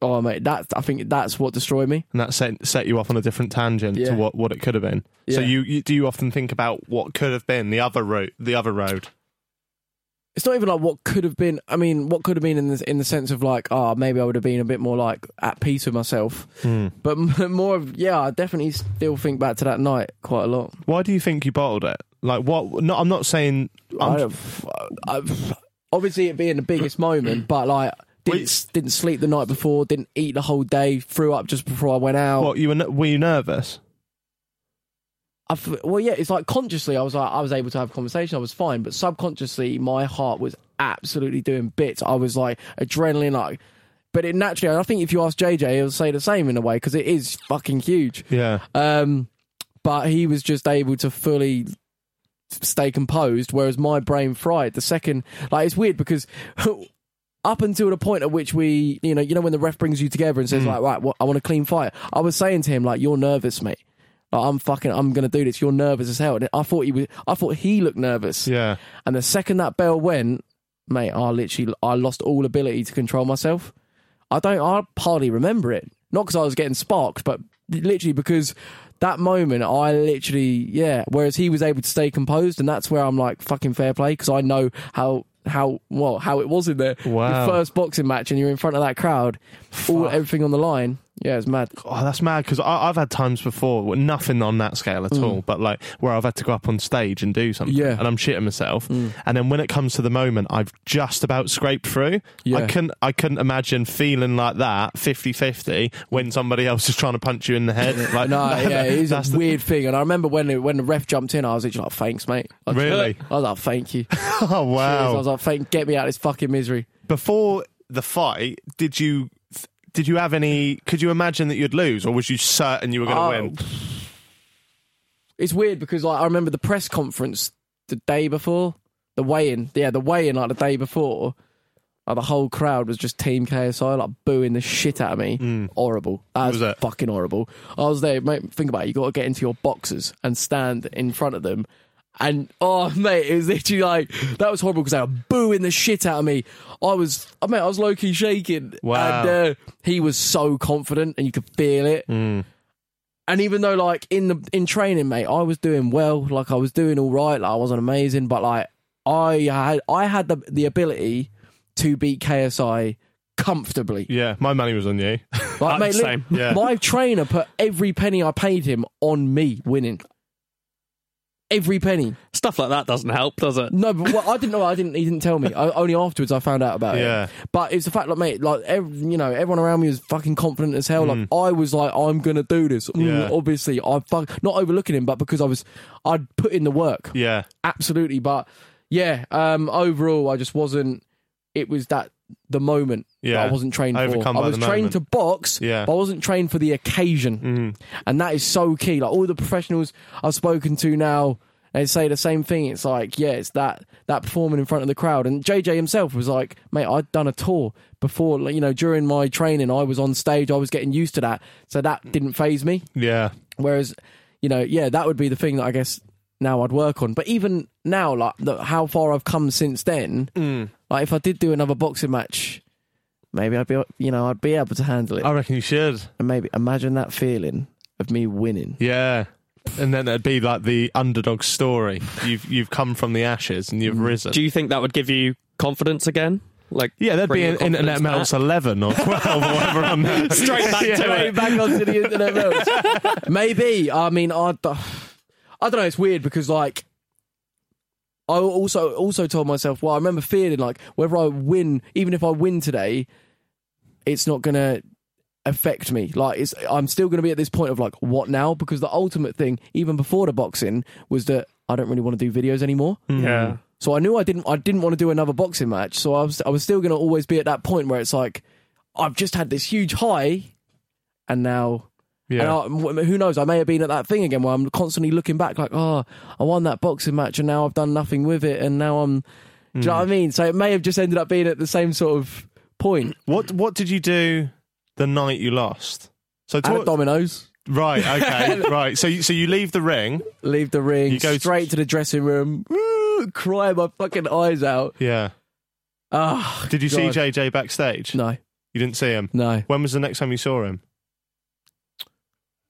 oh mate, that I think that's what destroyed me. And that set set you off on a different tangent Yeah. to what, what it could have been. So you, you do you often think about what could have been the other route, the other road? it's not even like what could have been. I mean, what could have been in the in the sense of like, oh, maybe I would have been a bit more like at peace with myself. Hmm. But more of, yeah, I definitely still think back to that night quite a lot. Why do you think you bottled it? Like what? No, I'm not saying. I I'm, don't- I- obviously, it being the biggest moment, but like. Didn't, Wait. didn't sleep the night before, didn't eat the whole day, threw up just before I went out. what you were? Were you nervous? I f- well, yeah, it's like consciously, I was like, I was able to have a conversation, I was fine, but subconsciously, my heart was absolutely doing bits. I was like adrenaline, like but it naturally, I think if you ask JJ, he'll say the same in a way because it is fucking huge. Yeah. Um, but he was just able to fully stay composed, whereas my brain fried the second. Like it's weird because up until the point at which we, you know, you know when the ref brings you together and says Mm. like, right, what, I want a clean fight. I was saying to him like, you're nervous, mate. Like, I'm fucking, I'm gonna do this. You're nervous as hell. And I thought he was, I thought he looked nervous. Yeah. And the second that bell went, mate, I literally, I lost all ability to control myself. I don't, I hardly remember it. Not because I was getting sparked, but literally because that moment, I literally, yeah. Whereas he was able to stay composed, and that's where I'm like, fucking fair play, because I know how, how, well, how it was in there. Wow. Your first boxing match, and you're in front of that crowd, all everything on the line. Yeah, it's mad. Oh, that's mad because I've had times before, with nothing on that scale at Mm. all, but like where I've had to go up on stage and do something, Yeah. and I'm shitting myself, Mm. and then when it comes to the moment, I've just about scraped through. Yeah. I couldn't, I couldn't imagine feeling like that 50-50 when somebody else is trying to punch you in the head. Like, No, yeah, it is a the- weird thing. And I remember when it, when the ref jumped in, I was like, "Thanks, mate." I was- Really? I was like, "Thank you." oh Cheers. I was like, "Thank, get me out of this fucking misery." Before the fight, did you? Did you have any? Could you imagine that you'd lose, or was you certain you were going to Oh, win? It's weird because like I remember the press conference the day before the weigh-in. Yeah, the weigh-in like the day before. Like, the whole crowd was just Team KSI, like booing the shit out of me. Hmm. Horrible. That was, Was fucking horrible. I was there, mate. Think about it. You got to get into your boxes and stand in front of them. And oh, mate, it was literally like that was horrible because they were booing the shit out of me. I was, I mean, I was low key shaking. Wow. And uh, he was so confident, and you could feel it. And even though, like in the in training, mate, I was doing well. Like I was doing all right. Like I wasn't amazing, but like I had I had the the ability to beat KSI comfortably. Yeah, my money was on you. Like, mate, look, Yeah. my trainer put every penny I paid him on me winning. Every penny. Stuff like that doesn't help, does it? No, but what, I didn't know. I didn't. He didn't tell me. I, only afterwards I found out about Yeah. it. But it's the fact, like, mate, like, ev you know, everyone around me was fucking confident as hell. Like, I was like, I'm gonna do this. Mm, Yeah. Obviously, I fuck not overlooking him, but because I was, I'd put in the work. yeah, Absolutely, but yeah. Um, overall, I just wasn't. It was that the moment Yeah. that I wasn't trained for. I was trained moment. to box, Yeah. But I wasn't trained for the occasion, and that is so key. Like all the professionals I've spoken to now, they say the same thing. It's like, yeah, it's that that performing in front of the crowd. And JJ himself was like, mate, I'd done a tour before. Like, you know, during my training, I was on stage. I was getting used to that, so that didn't phase me. yeah. Whereas, you know, yeah, that would be the thing that I guess now I'd work on. But even now, like the, how far I've come since then, Mm. Like if I did do another boxing match, maybe I'd be, you know, I'd be able to handle it. I reckon you should. And maybe imagine that feeling of me winning. Yeah. And then it'd be like the underdog story. You've you've come from the ashes and you've hmm. risen. Do you think that would give you confidence again? Like, yeah, there'd be your an internet confidence melts eleven or twelve or whatever on there. Straight back to Straight it. back onto the internet melts. maybe. I mean, I, I don't know. It's weird because like. I also also told myself, well, I remember feeling like whether I win, even if I win today, it's not gonna affect me. Like it's I'm still gonna be at this point of like, what now? Because the ultimate thing, even before the boxing, was that I don't really want to do videos anymore. Hmm. Yeah. So I knew I didn't I didn't want to do another boxing match. So I was I was still gonna always be at that point where it's like I've just had this huge high, and now. Yeah. And I, who knows? I may have been at that thing again where I'm constantly looking back, like, oh, I won that boxing match, and now I've done nothing with it, and now I'm. Do you know what I mean? So it may have just ended up being at the same sort of point. What what did you do the night you lost? So talk, Domino's, right, okay, right. So you, so you leave the ring. leave the ring, You go straight to the dressing room, woo, cry my fucking eyes out. Yeah. Ah, Did you see JJ backstage? no, You didn't see him. no When was the next time you saw him?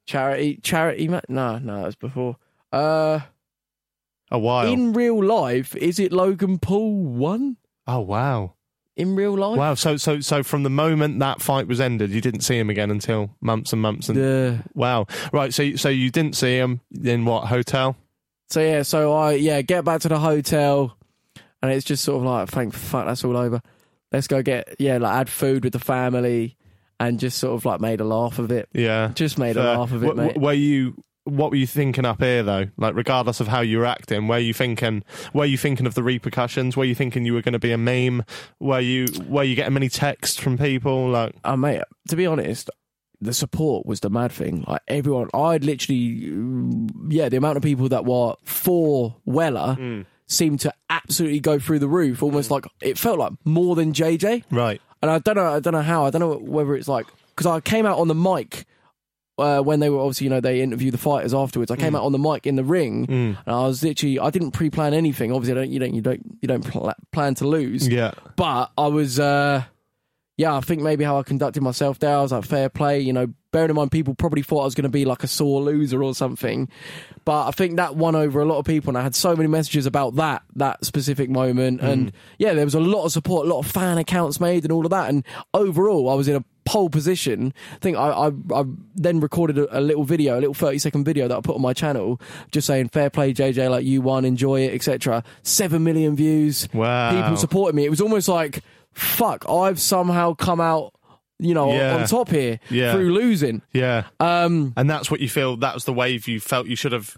Charity, charity match. No, no, that was before. Uh, A while. in real life, is it Logan Paul won oh wow. in real life? Wow. So so so from the moment that fight was ended, you didn't see him again until months and months and Yeah. wow. Right. So so you didn't see him in what hotel? So yeah, so I yeah get back to the hotel, and it's just sort of like thank fuck that's all over. Let's go get yeah like had food with the family, and just sort of like made a laugh of it. Yeah. Just made a laugh of it, W- mate. Were you what were you thinking up here though? Like, regardless of how you were acting, were you thinking? Were you thinking of the repercussions? Were you thinking you were going to be a meme? Were you were you getting many texts from people? Like, Oh, mate, to be honest, the support was the mad thing. Like everyone, I'd literally, yeah, the amount of people that were for Weller hmm. seemed to absolutely go through the roof. Almost hmm. like it felt like more than JJ. right? And I don't know, I don't know how. I don't know whether it's like because I came out on the mic. Uh, when they were obviously, you know, they interview the fighters afterwards. I came out on the mic in the ring, and I was literally, I didn't pre-plan anything. Obviously, I don't, you don't, you don't, you don't pl- plan to lose. Yeah. But I was, uh, yeah, I think maybe how I conducted myself there, I was like fair play. You know, bearing in mind people probably thought I was going to be like a sore loser or something. But I think that won over a lot of people, and I had so many messages about that that specific moment. And mm. yeah, there was a lot of support, a lot of fan accounts made, and all of that. And overall, I was in a pole position. I think I, I, I then recorded a, a little video, a little thirty second video that I put on my channel, just saying "Fair play, JJ, like you won, enjoy it, etc." Seven million views. Wow. People supported me. It was almost like, fuck, I've somehow come out, you know, Yeah. on top here Yeah. through losing. Yeah. Um, And that's what you feel. That was the wave you felt you should have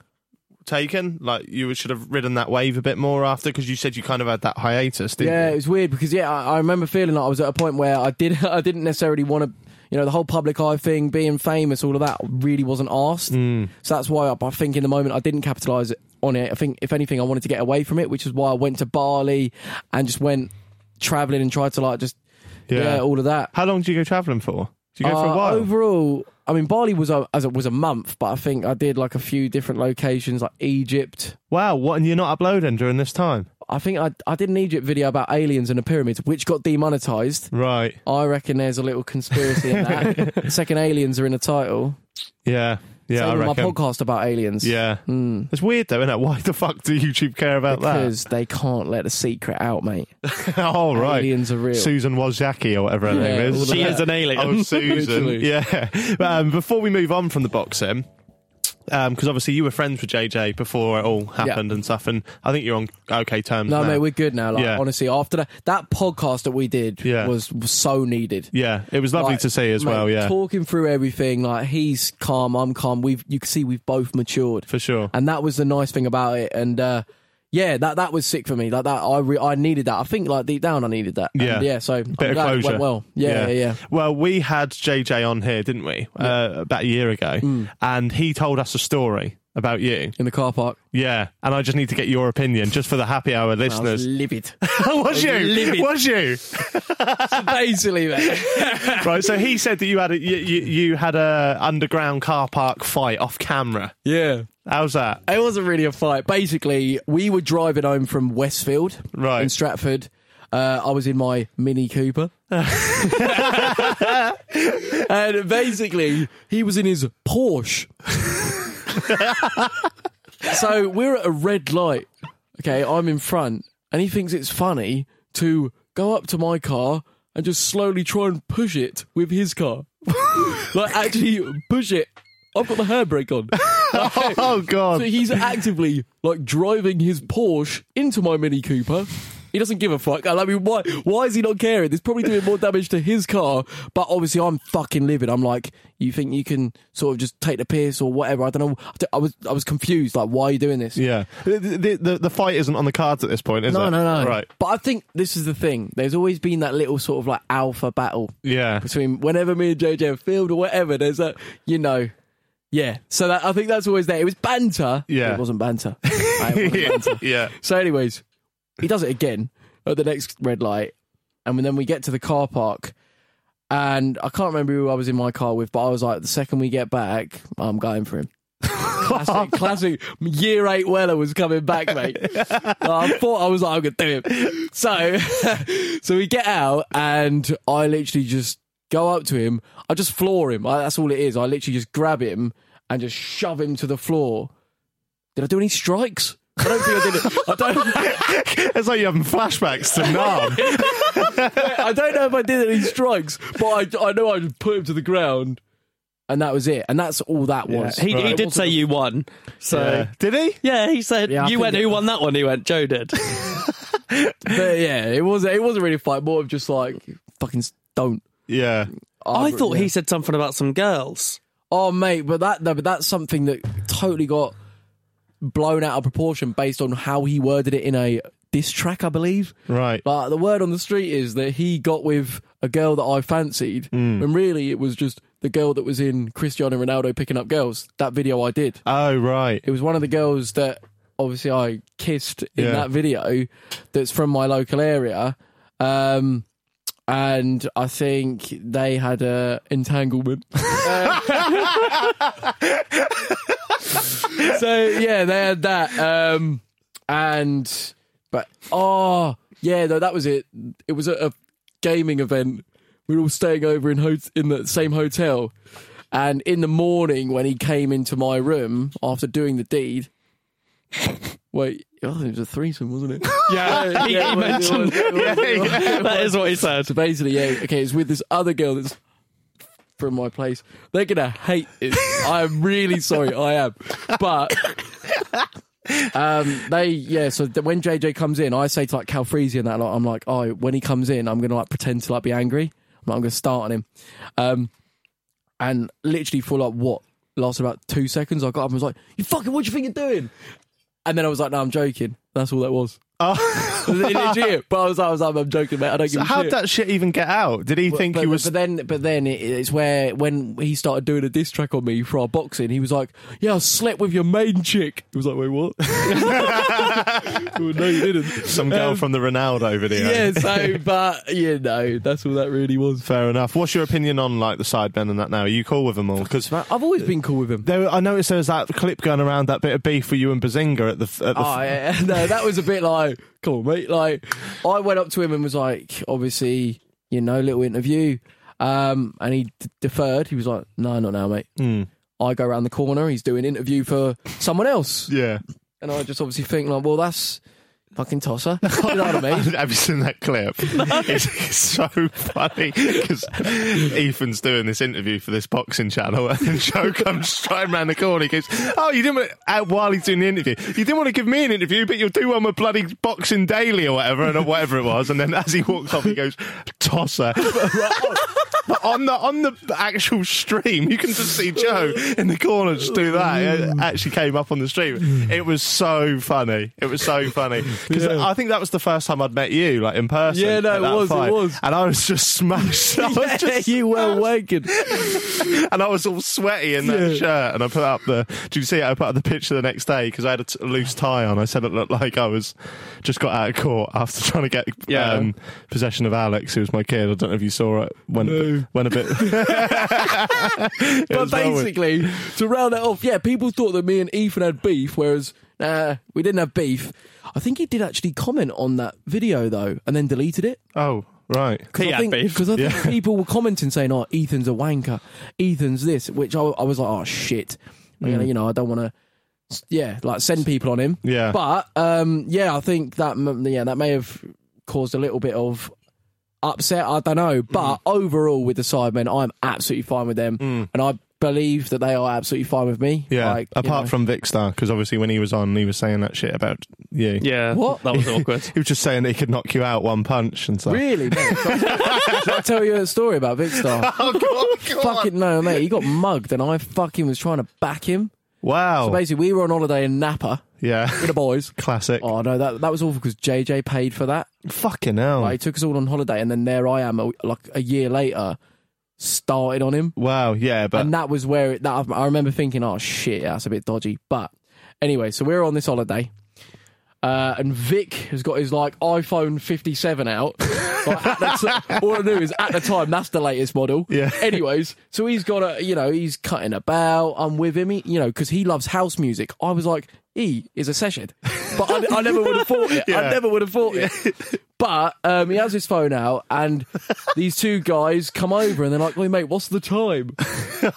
taken. Like you should have ridden that wave a bit more after, because you said you kind of had that hiatus. Didn't yeah, you? it was weird because yeah, I, I remember feeling like I was at a point where I did, I didn't necessarily want to. You know, the whole public eye thing, being famous, all of that really wasn't asked. Mm. So that's why I, I think in the moment I didn't capitalise on it. I think, if anything, I wanted to get away from it, which is why I went to Bali and just went travelling and tried to like just, yeah, all of that. How long did you go travelling for? Did you go for a Uh, while? Overall, I mean, Bali was a as it was a month, but I think I did like a few different locations, like Egypt. wow. What? And you're not uploading during this time? I think I I did an Egypt video about aliens and the pyramids, which got demonetized. Right. I reckon there's a little conspiracy in that. Second aliens are in the title. Yeah. Yeah. Same I with my reckon. podcast about aliens. Yeah. It's weird though, isn't it? Why the fuck do YouTube care about that? Because they can't let a secret out, mate. that? oh, right. Aliens are real. Susan Wozniacki or whatever her Yeah, name is. of She that. is an alien. Oh, Susan. Literally. yeah. Um, before we move on from the boxing, because obviously you were friends with JJ before it all happened and stuff, and I think you're on okay terms. No, now. mate, we're good now. Like Yeah. honestly, after that that podcast that we did Yeah. was, was so needed. Yeah, it was lovely Like, to see as mate, well. Yeah, talking through everything, like he's calm, I'm calm. We've you can see we've both matured, for sure. and that was the nice thing about it. And uh, yeah, that that was sick for me. Like that, I re- I needed that. I think like deep down, I needed that. And, Yeah. yeah. So Bit of closure. went well. Yeah, yeah, yeah. Well, we had JJ on here, didn't we? Uh, about a year ago, Mm. and he told us a story about you. In the car park, Yeah, and I just need to get your opinion, just for the happy hour I was listeners. livid. was you? livid. Was you? Basically, mate. right. So he said that you had a you, you, you had a underground car park fight off camera. yeah. How's that? It wasn't really a fight. Basically, we were driving home from Westfield Right. in Stratford. Uh, I was in my Mini Cooper. and basically, he was in his Porsche. so we're at a red light. Okay, I'm in front, and he thinks it's funny to go up to my car and just slowly try and push it with his car. like, actually push it. I've got the handbrake on. Oh God! So he's actively like driving his Porsche into my Mini Cooper. He doesn't give a fuck. I mean, why? Why is he not caring? It's probably doing more damage to his car. But obviously, I'm fucking livid. I'm like, you think you can sort of just take the piss or whatever? I don't know. I was, I was confused. Like, why are you doing this? Yeah, the, the, the, the fight isn't on the cards at this point, is No, it? no, no. Right. But I think this is the thing. There's always been that little sort of like alpha battle Yeah. between whenever me and JJ have filmed or whatever. There's that, you know. Yeah, so that, I think that's always there. It was banter. Yeah. it wasn't banter. It wasn't banter. Yeah. So, anyways, he does it again at the next red light, and then we get to the car park, and I can't remember who I was in my car with, but I was like, the second we get back, I'm going for him. classic, classic. Year eight Weller was coming back, mate. I thought I was like, I'm gonna do him. So, so we get out, and I literally just go up to him. I just floor him. I, that's all it is. I literally just grab him and just shove him to the floor. Did I do any strikes? I don't think I did it. I don't. It's like you're having flashbacks to Nam. I don't know if I did any strikes, but I, I know I just put him to the ground, and that was it. And that's all that was. He, he did say you won. So Yeah. Did he? yeah, he said Yeah, you went. Who won that one? He went. Joe did. But yeah, it was. It wasn't really a fight. More of just like fucking don't. Yeah. I thought yeah. he said something about some girls. Oh mate, but that no, but that's something that totally got blown out of proportion based on how he worded it in a diss track, I believe. Right. But the word on the street is that he got with a girl that I fancied, Hmm. when really it was just the girl that was in Cristiano Ronaldo picking up girls. That video I did. Oh, right. It was one of the girls that obviously I kissed in Yeah. that video that's from my local area. Um, and I think they had a entanglement. so yeah, they had that. Um, and but oh yeah, no, that was it. It was at a gaming event. We were all staying over in ho- in the same hotel. And in the morning, when he came into my room after doing the deed, wait, oh, it was a threesome, wasn't it? Yeah, he- it it mentioned- it Yeah, it that what he said. So basically, yeah, okay, it's with this other girl that's from my place. They're gonna hate this. I'm really sorry, I am, but. Um, they yeah. So th- when JJ comes in, I say to like Calfreezy and that, like, I'm like, oh, when he comes in, I'm gonna like pretend to like be angry. I'm, like, I'm gonna start on him, um, and literally for like what lasted about two seconds, I got up and was like, "You fucking, what do you think you're doing?" And then I was like, "No, I'm joking." That's all that was. Oh. Legit. But I was, I was like, "I'm joking, mate. I don't So give a how'd shit." that shit even get out? Did he think but, you was? But then, but then it, it's where when he started doing a diss track on me for our boxing, he was like, "Yeah, I slept with your main chick." He was like, "Wait, what?" well, no, you didn't. Some girl Um, from the Ronaldo video. Yeah. So, but you know, that's all that really was. Fair enough. What's your opinion on like the side sidemen and that now? Are you cool with them all? Because I've always been cool with him. There, I noticed there was that clip going around that bit of beef for you and Behzinga at the. At the Oh, yeah. no, that was a bit like, come on, mate. Like, I went up to him and was like, obviously, you know, little interview. Um, and he d- deferred. He was like, no, not now, mate. Hmm. I go around the corner. He's doing interview for someone else. Yeah. And I just obviously think, like, well, that's fucking tosser. you know what I mean? Have you seen that clip? It's, it's so funny because Ethan's doing this interview for this boxing channel, and Joe comes straight around the corner. He goes, "Oh, you didn't want, uh, while he's doing the interview, you didn't want to give me an interview, but you'll do one with bloody Boxing Daily or whatever, and whatever it was." And then as he walks off, he goes, "Tosser." But on the on the actual stream, you can just see Joe in the corner just do that. It actually came up on the stream. It was so funny. It was so funny because I think that was the first time I'd met you, like in person. Yeah, no, it that was, it was. and I was just smashed. I was Yeah, just you were waking. and I was all sweaty in that Yeah. shirt. And I put up the. Do you see it? I put up the picture the next day because I had a t- loose tie on. I said it looked like I was just got out of court after trying to get Yeah. um, possession of Alex, who was my kid. I don't know if you saw it. Went, No. went a bit. But was well basically, to round it off, yeah, people thought that me and Ethan had beef, whereas nah, we didn't have beef. I think he did actually comment on that video though, and then deleted it. Oh, right. He I had think, beef. because I think Yeah. people were commenting saying, "Oh, Ethan's a wanker, Ethan's this," which I, I was like, "Oh shit," You know, you know, I don't want to, yeah, like send people on him. Yeah. but um, yeah, I think that m- yeah that may have caused a little bit of upset. I don't know, but Mm. overall with the Sidemen, I'm absolutely fine with them, and I believe that they are absolutely fine with me. Yeah, Like, you apart know. from Vic Star, because obviously when he was on, he was saying that shit about you. Yeah, What? That was awkward. He was just saying that he could knock you out one punch and stuff. Really? Mate? Should I tell you a story about Vikkstar? Oh, go on, fucking no, mate. He got mugged, and I fucking was trying to back him. Wow. So basically, we were on holiday in Napa yeah. with the boys. Classic. Oh no, that that was awful because JJ paid for that. Fucking hell. Like, he took us all on holiday, and then there I am, like a year later, started on him, Wow. Yeah, but and that was where it, that I remember thinking, oh shit, that's a bit dodgy. But anyway, so we are on this holiday. Uh, and Vic has got his like iPhone 57 out. Like, all I knew is at the time that's the latest model. Yeah. Anyways, so he's got a you know he's cutting about. I'm with him. He, you know because he loves house music. I was like he is a session, but I, I never would have thought it. I never would have thought it. But um, he has his phone out, and these two guys come over, and they're like, "Wait, mate, what's the time?"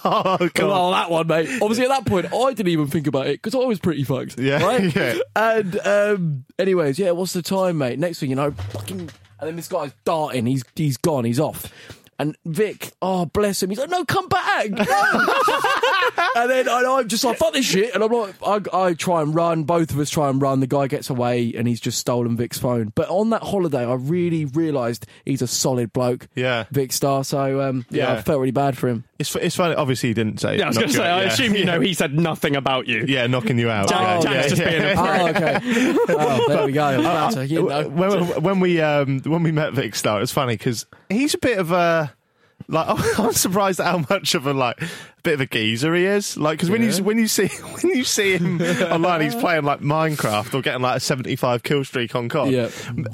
oh god. Oh, that one, mate. Obviously, at that point, I didn't even think about it because I was pretty fucked. Yeah, Right? yeah. And, um, anyways, yeah, what's the time, mate? Next thing you know, fucking. And then this guy's darting. He's he's gone. He's off. And Vic, oh bless him, he's like, no, come back, no. and then and I'm just like, fuck this shit. And I'm like, I, I try and run. Both of us try and run. The guy gets away, and he's just stolen Vic's phone. But on that holiday, I really realised he's a solid bloke. Yeah. Vikkstar. So um, yeah, Yeah. I felt really bad for him. It's, it's funny. Obviously, he didn't say. Yeah, I was going to say, out, I yeah. assume you know he said nothing about you. Yeah, knocking you out. Jack- yeah, Jack's yeah, just being a yeah. Oh, okay. oh, there we go. I was to, you know. when, when we um, when we met Vikkstar, it was funny because he's a bit of a like I'm surprised at how much of a like a bit of a geezer he is. Like because when you when you see when you see him online, he's playing like Minecraft or getting like a 75 kill streak on COD. Yeah.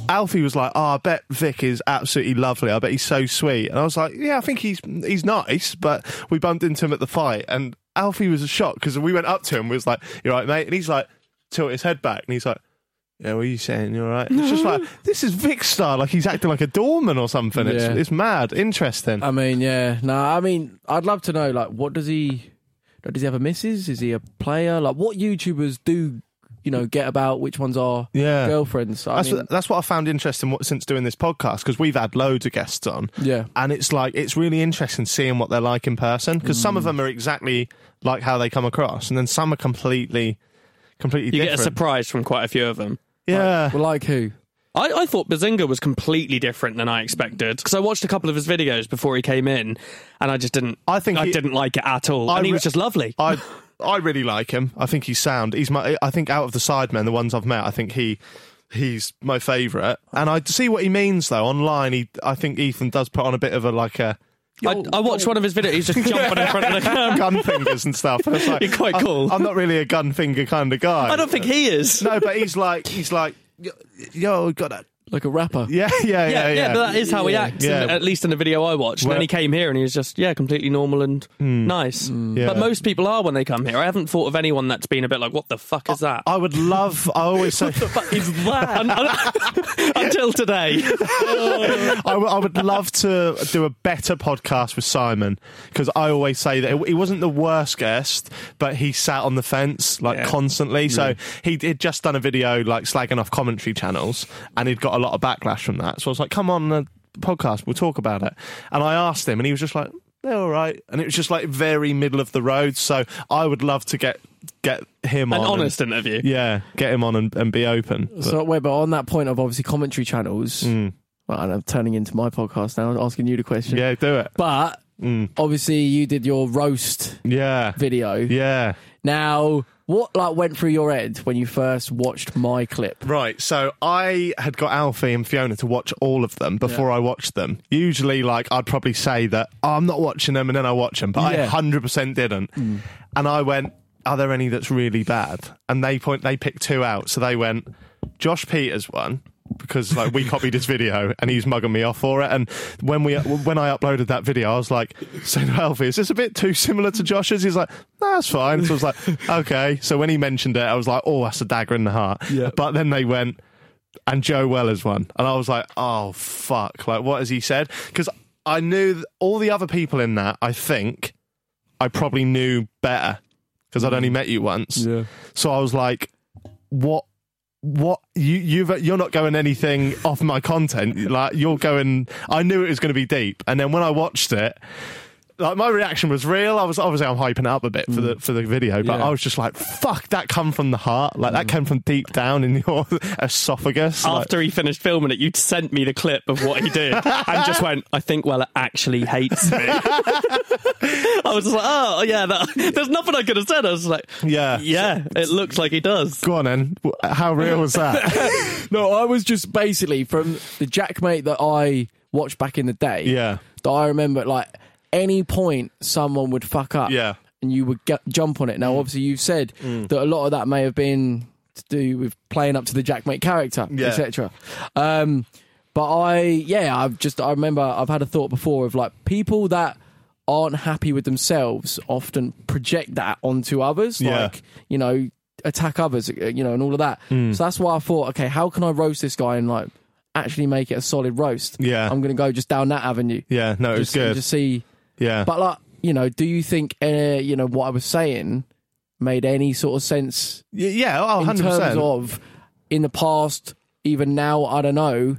Alfie was like, "Oh, I bet Vic is absolutely lovely. I bet he's so sweet." And I was like, "Yeah, I think he's he's nice." But we bumped into him at the fight, and Alfie was a shock because we went up to him, and was like, "You're right, mate," and he's like, tilt his head back, and he's like. Yeah, what are you saying? You're right. It's just like this is Vikkstar, like he's acting like a doorman or something. It's Yeah. it's mad, interesting. I mean, yeah. No, I mean, I'd love to know, like, what does he. Does he have a missus? Is he a player? Like, what YouTubers do, you know, get about which ones are Yeah. girlfriends? I That's mean, what, that's what I found interesting what, since doing this podcast because we've had loads of guests on. Yeah. and it's like it's really interesting seeing what they're like in person because some of Mm. them are exactly like how they come across, and then some are completely, completely You get a different. surprise from quite a few of them. Yeah, well, like who? I, I thought Behzinga was completely different than I expected because I watched a couple of his videos before he came in, and I just didn't. I think I he- didn't like it at all, I and he re- was just lovely. I I really like him. I think he's sound. He's my. I think out of the sidemen, the ones I've met, I think he. He's my favourite, and I see what he means though. Online, he, I think Ethan does put on a bit of a like a I, I watched one of his videos. He's just jumping in front of the camera. gun fingers and stuff. And it's like, You're quite I'm- cool. I'm, not really a gun finger kind of guy. I don't think he is. No, but he's like he's like yo, yo got that. Like a rapper? Yeah, yeah, yeah, Yeah, yeah. but that is how he Yeah. acts. Yeah. in- at least in the video I watched. And Well- then he came here and he was just yeah, completely normal and hmm. nice. Hmm. Yeah. But most people are when they come here. I haven't thought of anyone that's been a bit like, "What the fuck is that?" I would love. I always say. What is that? Until today. I, w- I would love to do a better podcast with Simon because I always say that he wasn't the worst guest, but he sat on the fence like Yeah. constantly. So he he'd just done a video like slagging off commentary channels, and he'd got a lot of backlash from that. So I was like, "Come on, the podcast, we'll talk about it." And I asked him, and he was just like, "They're all right," and it was just like very middle of the road. So I would love to get get him An on, and- honest interview. yeah, get him on and, and be open. But- So, wait, but on that point of obviously commentary channels, mm. well, and I'm turning into my podcast now, asking you the question. yeah, do it. But mm. obviously, you did your roast Yeah, video. yeah. Now, what like went through your head when you first watched my clip? Right, so I had got Alfie and Fiona to watch all of them before I watched them. Usually, like, I'd probably say that oh, I'm not watching them, and then I watch them, but Yeah. I 100% didn't. Mm. And I went, "Are there any that's really bad?" And they point, they picked two out. So they went, Josh Pieters one because like we copied his video and he's mugging me off for it. And when we when I uploaded that video, I was like, "Saying to Alfie, is this a bit too similar to Josh's?" He's like, "No, that's fine." So I was like, "Okay." So when he mentioned it, I was like, "Oh, that's a dagger in the heart." Yeah. But then they went and Joe Weller's one, and I was like, "Oh fuck!" Like, what has he said? Because I knew all the other people in that. I think I probably knew better because I'd only met you once. Yeah. So I was like, "What? What? You you've you're not going anything off my content. Like you're going. I knew it was going to be deep, and then when I watched it." Like my reaction was real. I was obviously I'm hyping it up a bit for the mm. for the video, but Yeah. I was just like, "Fuck!" That come from the heart. Like that mm. came from deep down in your esophagus. Like- After he finished filming it, you sent me the clip of what he did and just went, I think Weller actually hates me. I was just like, oh, yeah, that, there's nothing I could have said. I was like, yeah, yeah, it looks like he does. Go on, then. How real was that? No, I was just basically from the JaackMaate that I watched back in the day. Yeah. That I remember, like any point someone would fuck up. Yeah. And you would get, jump on it. Now, obviously, you've said Mm. that a lot of that may have been to do with playing up to the JaackMaate character, Yeah. etc. Um, but I, yeah, I've just I remember I've had a thought before of like people that aren't happy with themselves often project that onto others. Yeah. Like you know, attack others, uh, you know, and all of that. Mm. So that's why I thought, okay, how can I roast this guy and like actually make it a solid roast? Yeah. I'm to go just down that avenue. Yeah, no, it was just, good. Just see, yeah. but like, you know, do you think, uh, you know, what I was saying made any sort of sense Y- yeah, oh, in 100%. terms of in the past, even now? I don't know.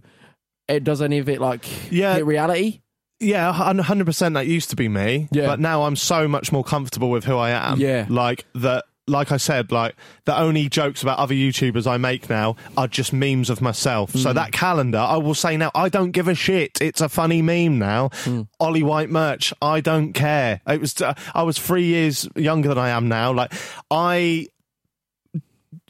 It does any of it like Yeah. hit reality? Yeah, hun- 100% that used to be me. Yeah. But now I'm so much more comfortable with who I am. Yeah. Like that like I said, like the only jokes about other YouTubers I make now are just memes of myself. Mm. So that calendar, I will say now, I don't give a shit. It's a funny meme now. Mm. Ollie White merch, I don't care. It was uh, I was three years younger than I am now. Like I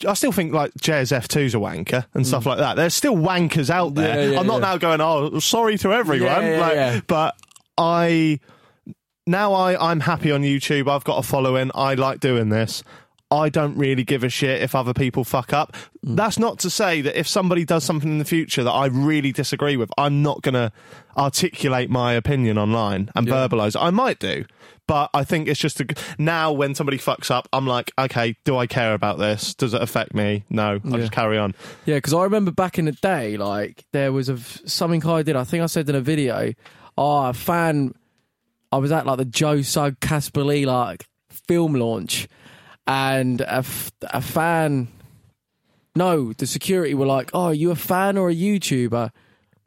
I still think like JSF2's a wanker and stuff like that. There's still wankers out there. Mm. Yeah, yeah, I'm not yeah. now going, oh, sorry to everyone. Like. But I now I, I'm happy on YouTube. I've got a following. I like doing this. I don't really give a shit if other people fuck up. Mm. That's not to say that if somebody does something in the future that I really disagree with, I'm not going to articulate my opinion online and verbalise. I might do, but I think it's just a, now when somebody fucks up, I'm like, okay, do I care about this? Does it affect me? No, I'll Yeah. just carry on. Yeah, because I remember back in the day, like there was a something I did. I think I said in a video, oh, a fan. I was at like the Joe Sugg Casper Lee like film launch, and a, f- a fan. No, the security were like, "Oh, are you a fan or a YouTuber?"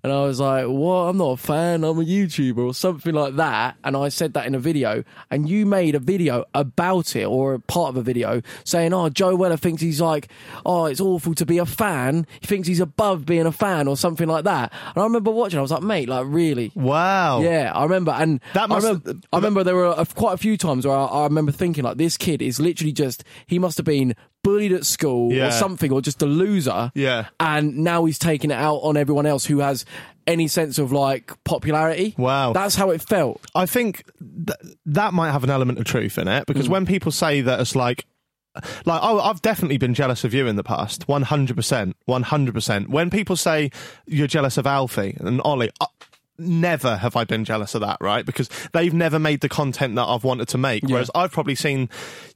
And I was like, "What? I'm not a fan. I'm a YouTuber or something like that." And I said that in a video, and you made a video about it or a part of a video saying, "Oh, Joe Weller thinks he's like, oh, it's awful to be a fan. He thinks he's above being a fan or something like that." And I remember watching. I was like, "Mate, like really?" Wow. Yeah, I remember, and That must- I, remember, I remember there were a, quite a few times where I, I remember thinking like, this kid is literally just he must have been bullied at school Yeah. or something, or just a loser. Yeah. and now he's taking it out on everyone else who has any sense of like popularity. Wow. that's how it felt. I think th- that might have an element of truth in it because when people say that it's like, like oh, I've definitely been jealous of you in the past, one hundred percent, one hundred percent. When people say you're jealous of Alfie and Ollie. Uh, Never have I been jealous of that, right? Because they've never made the content that I've wanted to make. Whereas I've probably seen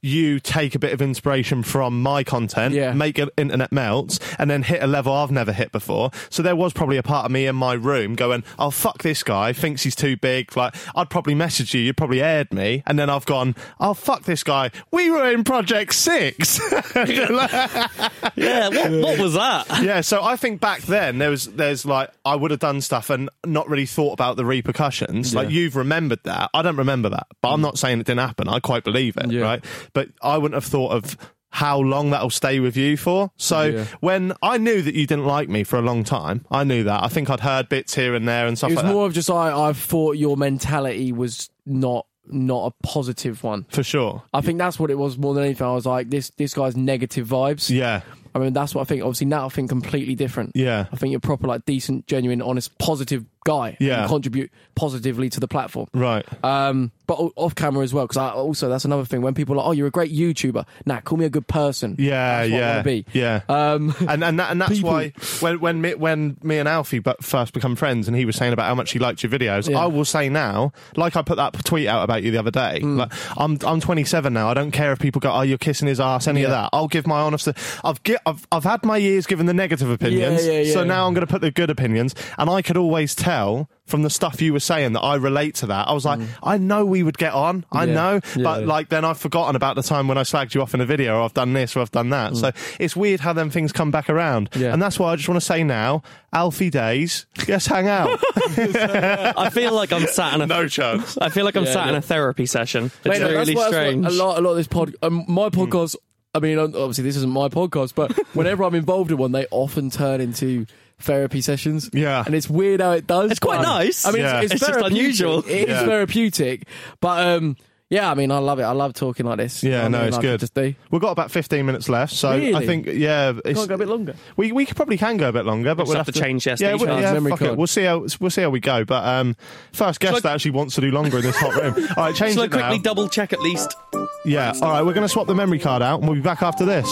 you take a bit of inspiration from my content, Yeah. make it internet melts, and then hit a level I've never hit before. So there was probably a part of me in my room going, "Oh fuck this guy, thinks he's too big." Like I'd probably message you, you'd probably aired me, and then I've gone, "Oh fuck this guy, we were in Project Six. Yeah, what, what was that? yeah, so I think back then there was there's like I would have done stuff and not really thought about the repercussions. Like you've remembered that. I don't remember that. But I'm mm. not saying it didn't happen. I quite believe it, Yeah. right? But I wouldn't have thought of how long that'll stay with you for. So Yeah. when I knew that you didn't like me for a long time, I knew that. I think I'd heard bits here and there and stuff It was like more that. of just I, I thought your mentality was not not a positive one. For sure. I think that's what it was more than anything. I was like, this this guy's negative vibes. Yeah. I mean, that's what I think. Obviously, now I think completely different. Yeah. I think you're proper, like, decent, genuine, honest, positive guy. Yeah. You contribute positively to the platform. Right. Um, but off camera as well, because I also that's another thing. When people are like, "Oh, you're a great YouTuber," nah, call me a good person. Yeah, That's what yeah, be. yeah. Um, and and that, and that's People- why when when me, when me and Alfie but first become friends, and he was saying about how much he liked your videos, Yeah. I will say now, like I put that tweet out about you the other day. Mm. Like I'm I'm 27 now. I don't care if people go, "Oh, you're kissing his ass," any of that. I'll give my honest. I've gi- I've I've had my years given the negative opinions, Yeah, yeah, so yeah. now I'm going to put the good opinions, and I could always tell. From the stuff you were saying that I relate to that, I was like, I know we would get on, I Mm. Yeah. know, Yeah. but like then I've forgotten about the time when I slagged you off in a video, or I've done this, or I've done that. So it's weird how them things come back around. Mm. Yeah. And that's why I just want to say now, Alfie Days, yes, hang out. I feel like I'm sat in a no chance. I feel like I'm Yeah, sat in a therapy session. It's Mate, no, that's really why- that's why strange. A lot, a lot of this pod, um, my podcast. I mean, obviously, this isn't my podcast, but whenever I'm involved in one, they often turn into therapy sessions. Yeah. and it's weird how it does. It's quite but- nice. I mean, Yeah. it's, It's it's, just unusual. It is Yeah. therapeutic, but um, yeah, I mean, I love it. I love talking like this. Yeah, I no, mean, it's I could good. Just do. We've got about 15 minutes left, so I think, yeah. It's, Can't go a bit longer. We, we could probably can go a bit longer, but just we'll have to change their yeah, we'll, yeah, memory fuck it. We'll see how we'll see how we go. But um, first guest Shall I- that actually wants to do longer in this hot room. All right, change Shall I it quickly now. double check at least? yeah. All right, we're going to swap the memory card out, and we'll be back after this.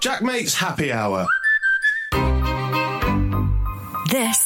JaackMaate's happy hour. This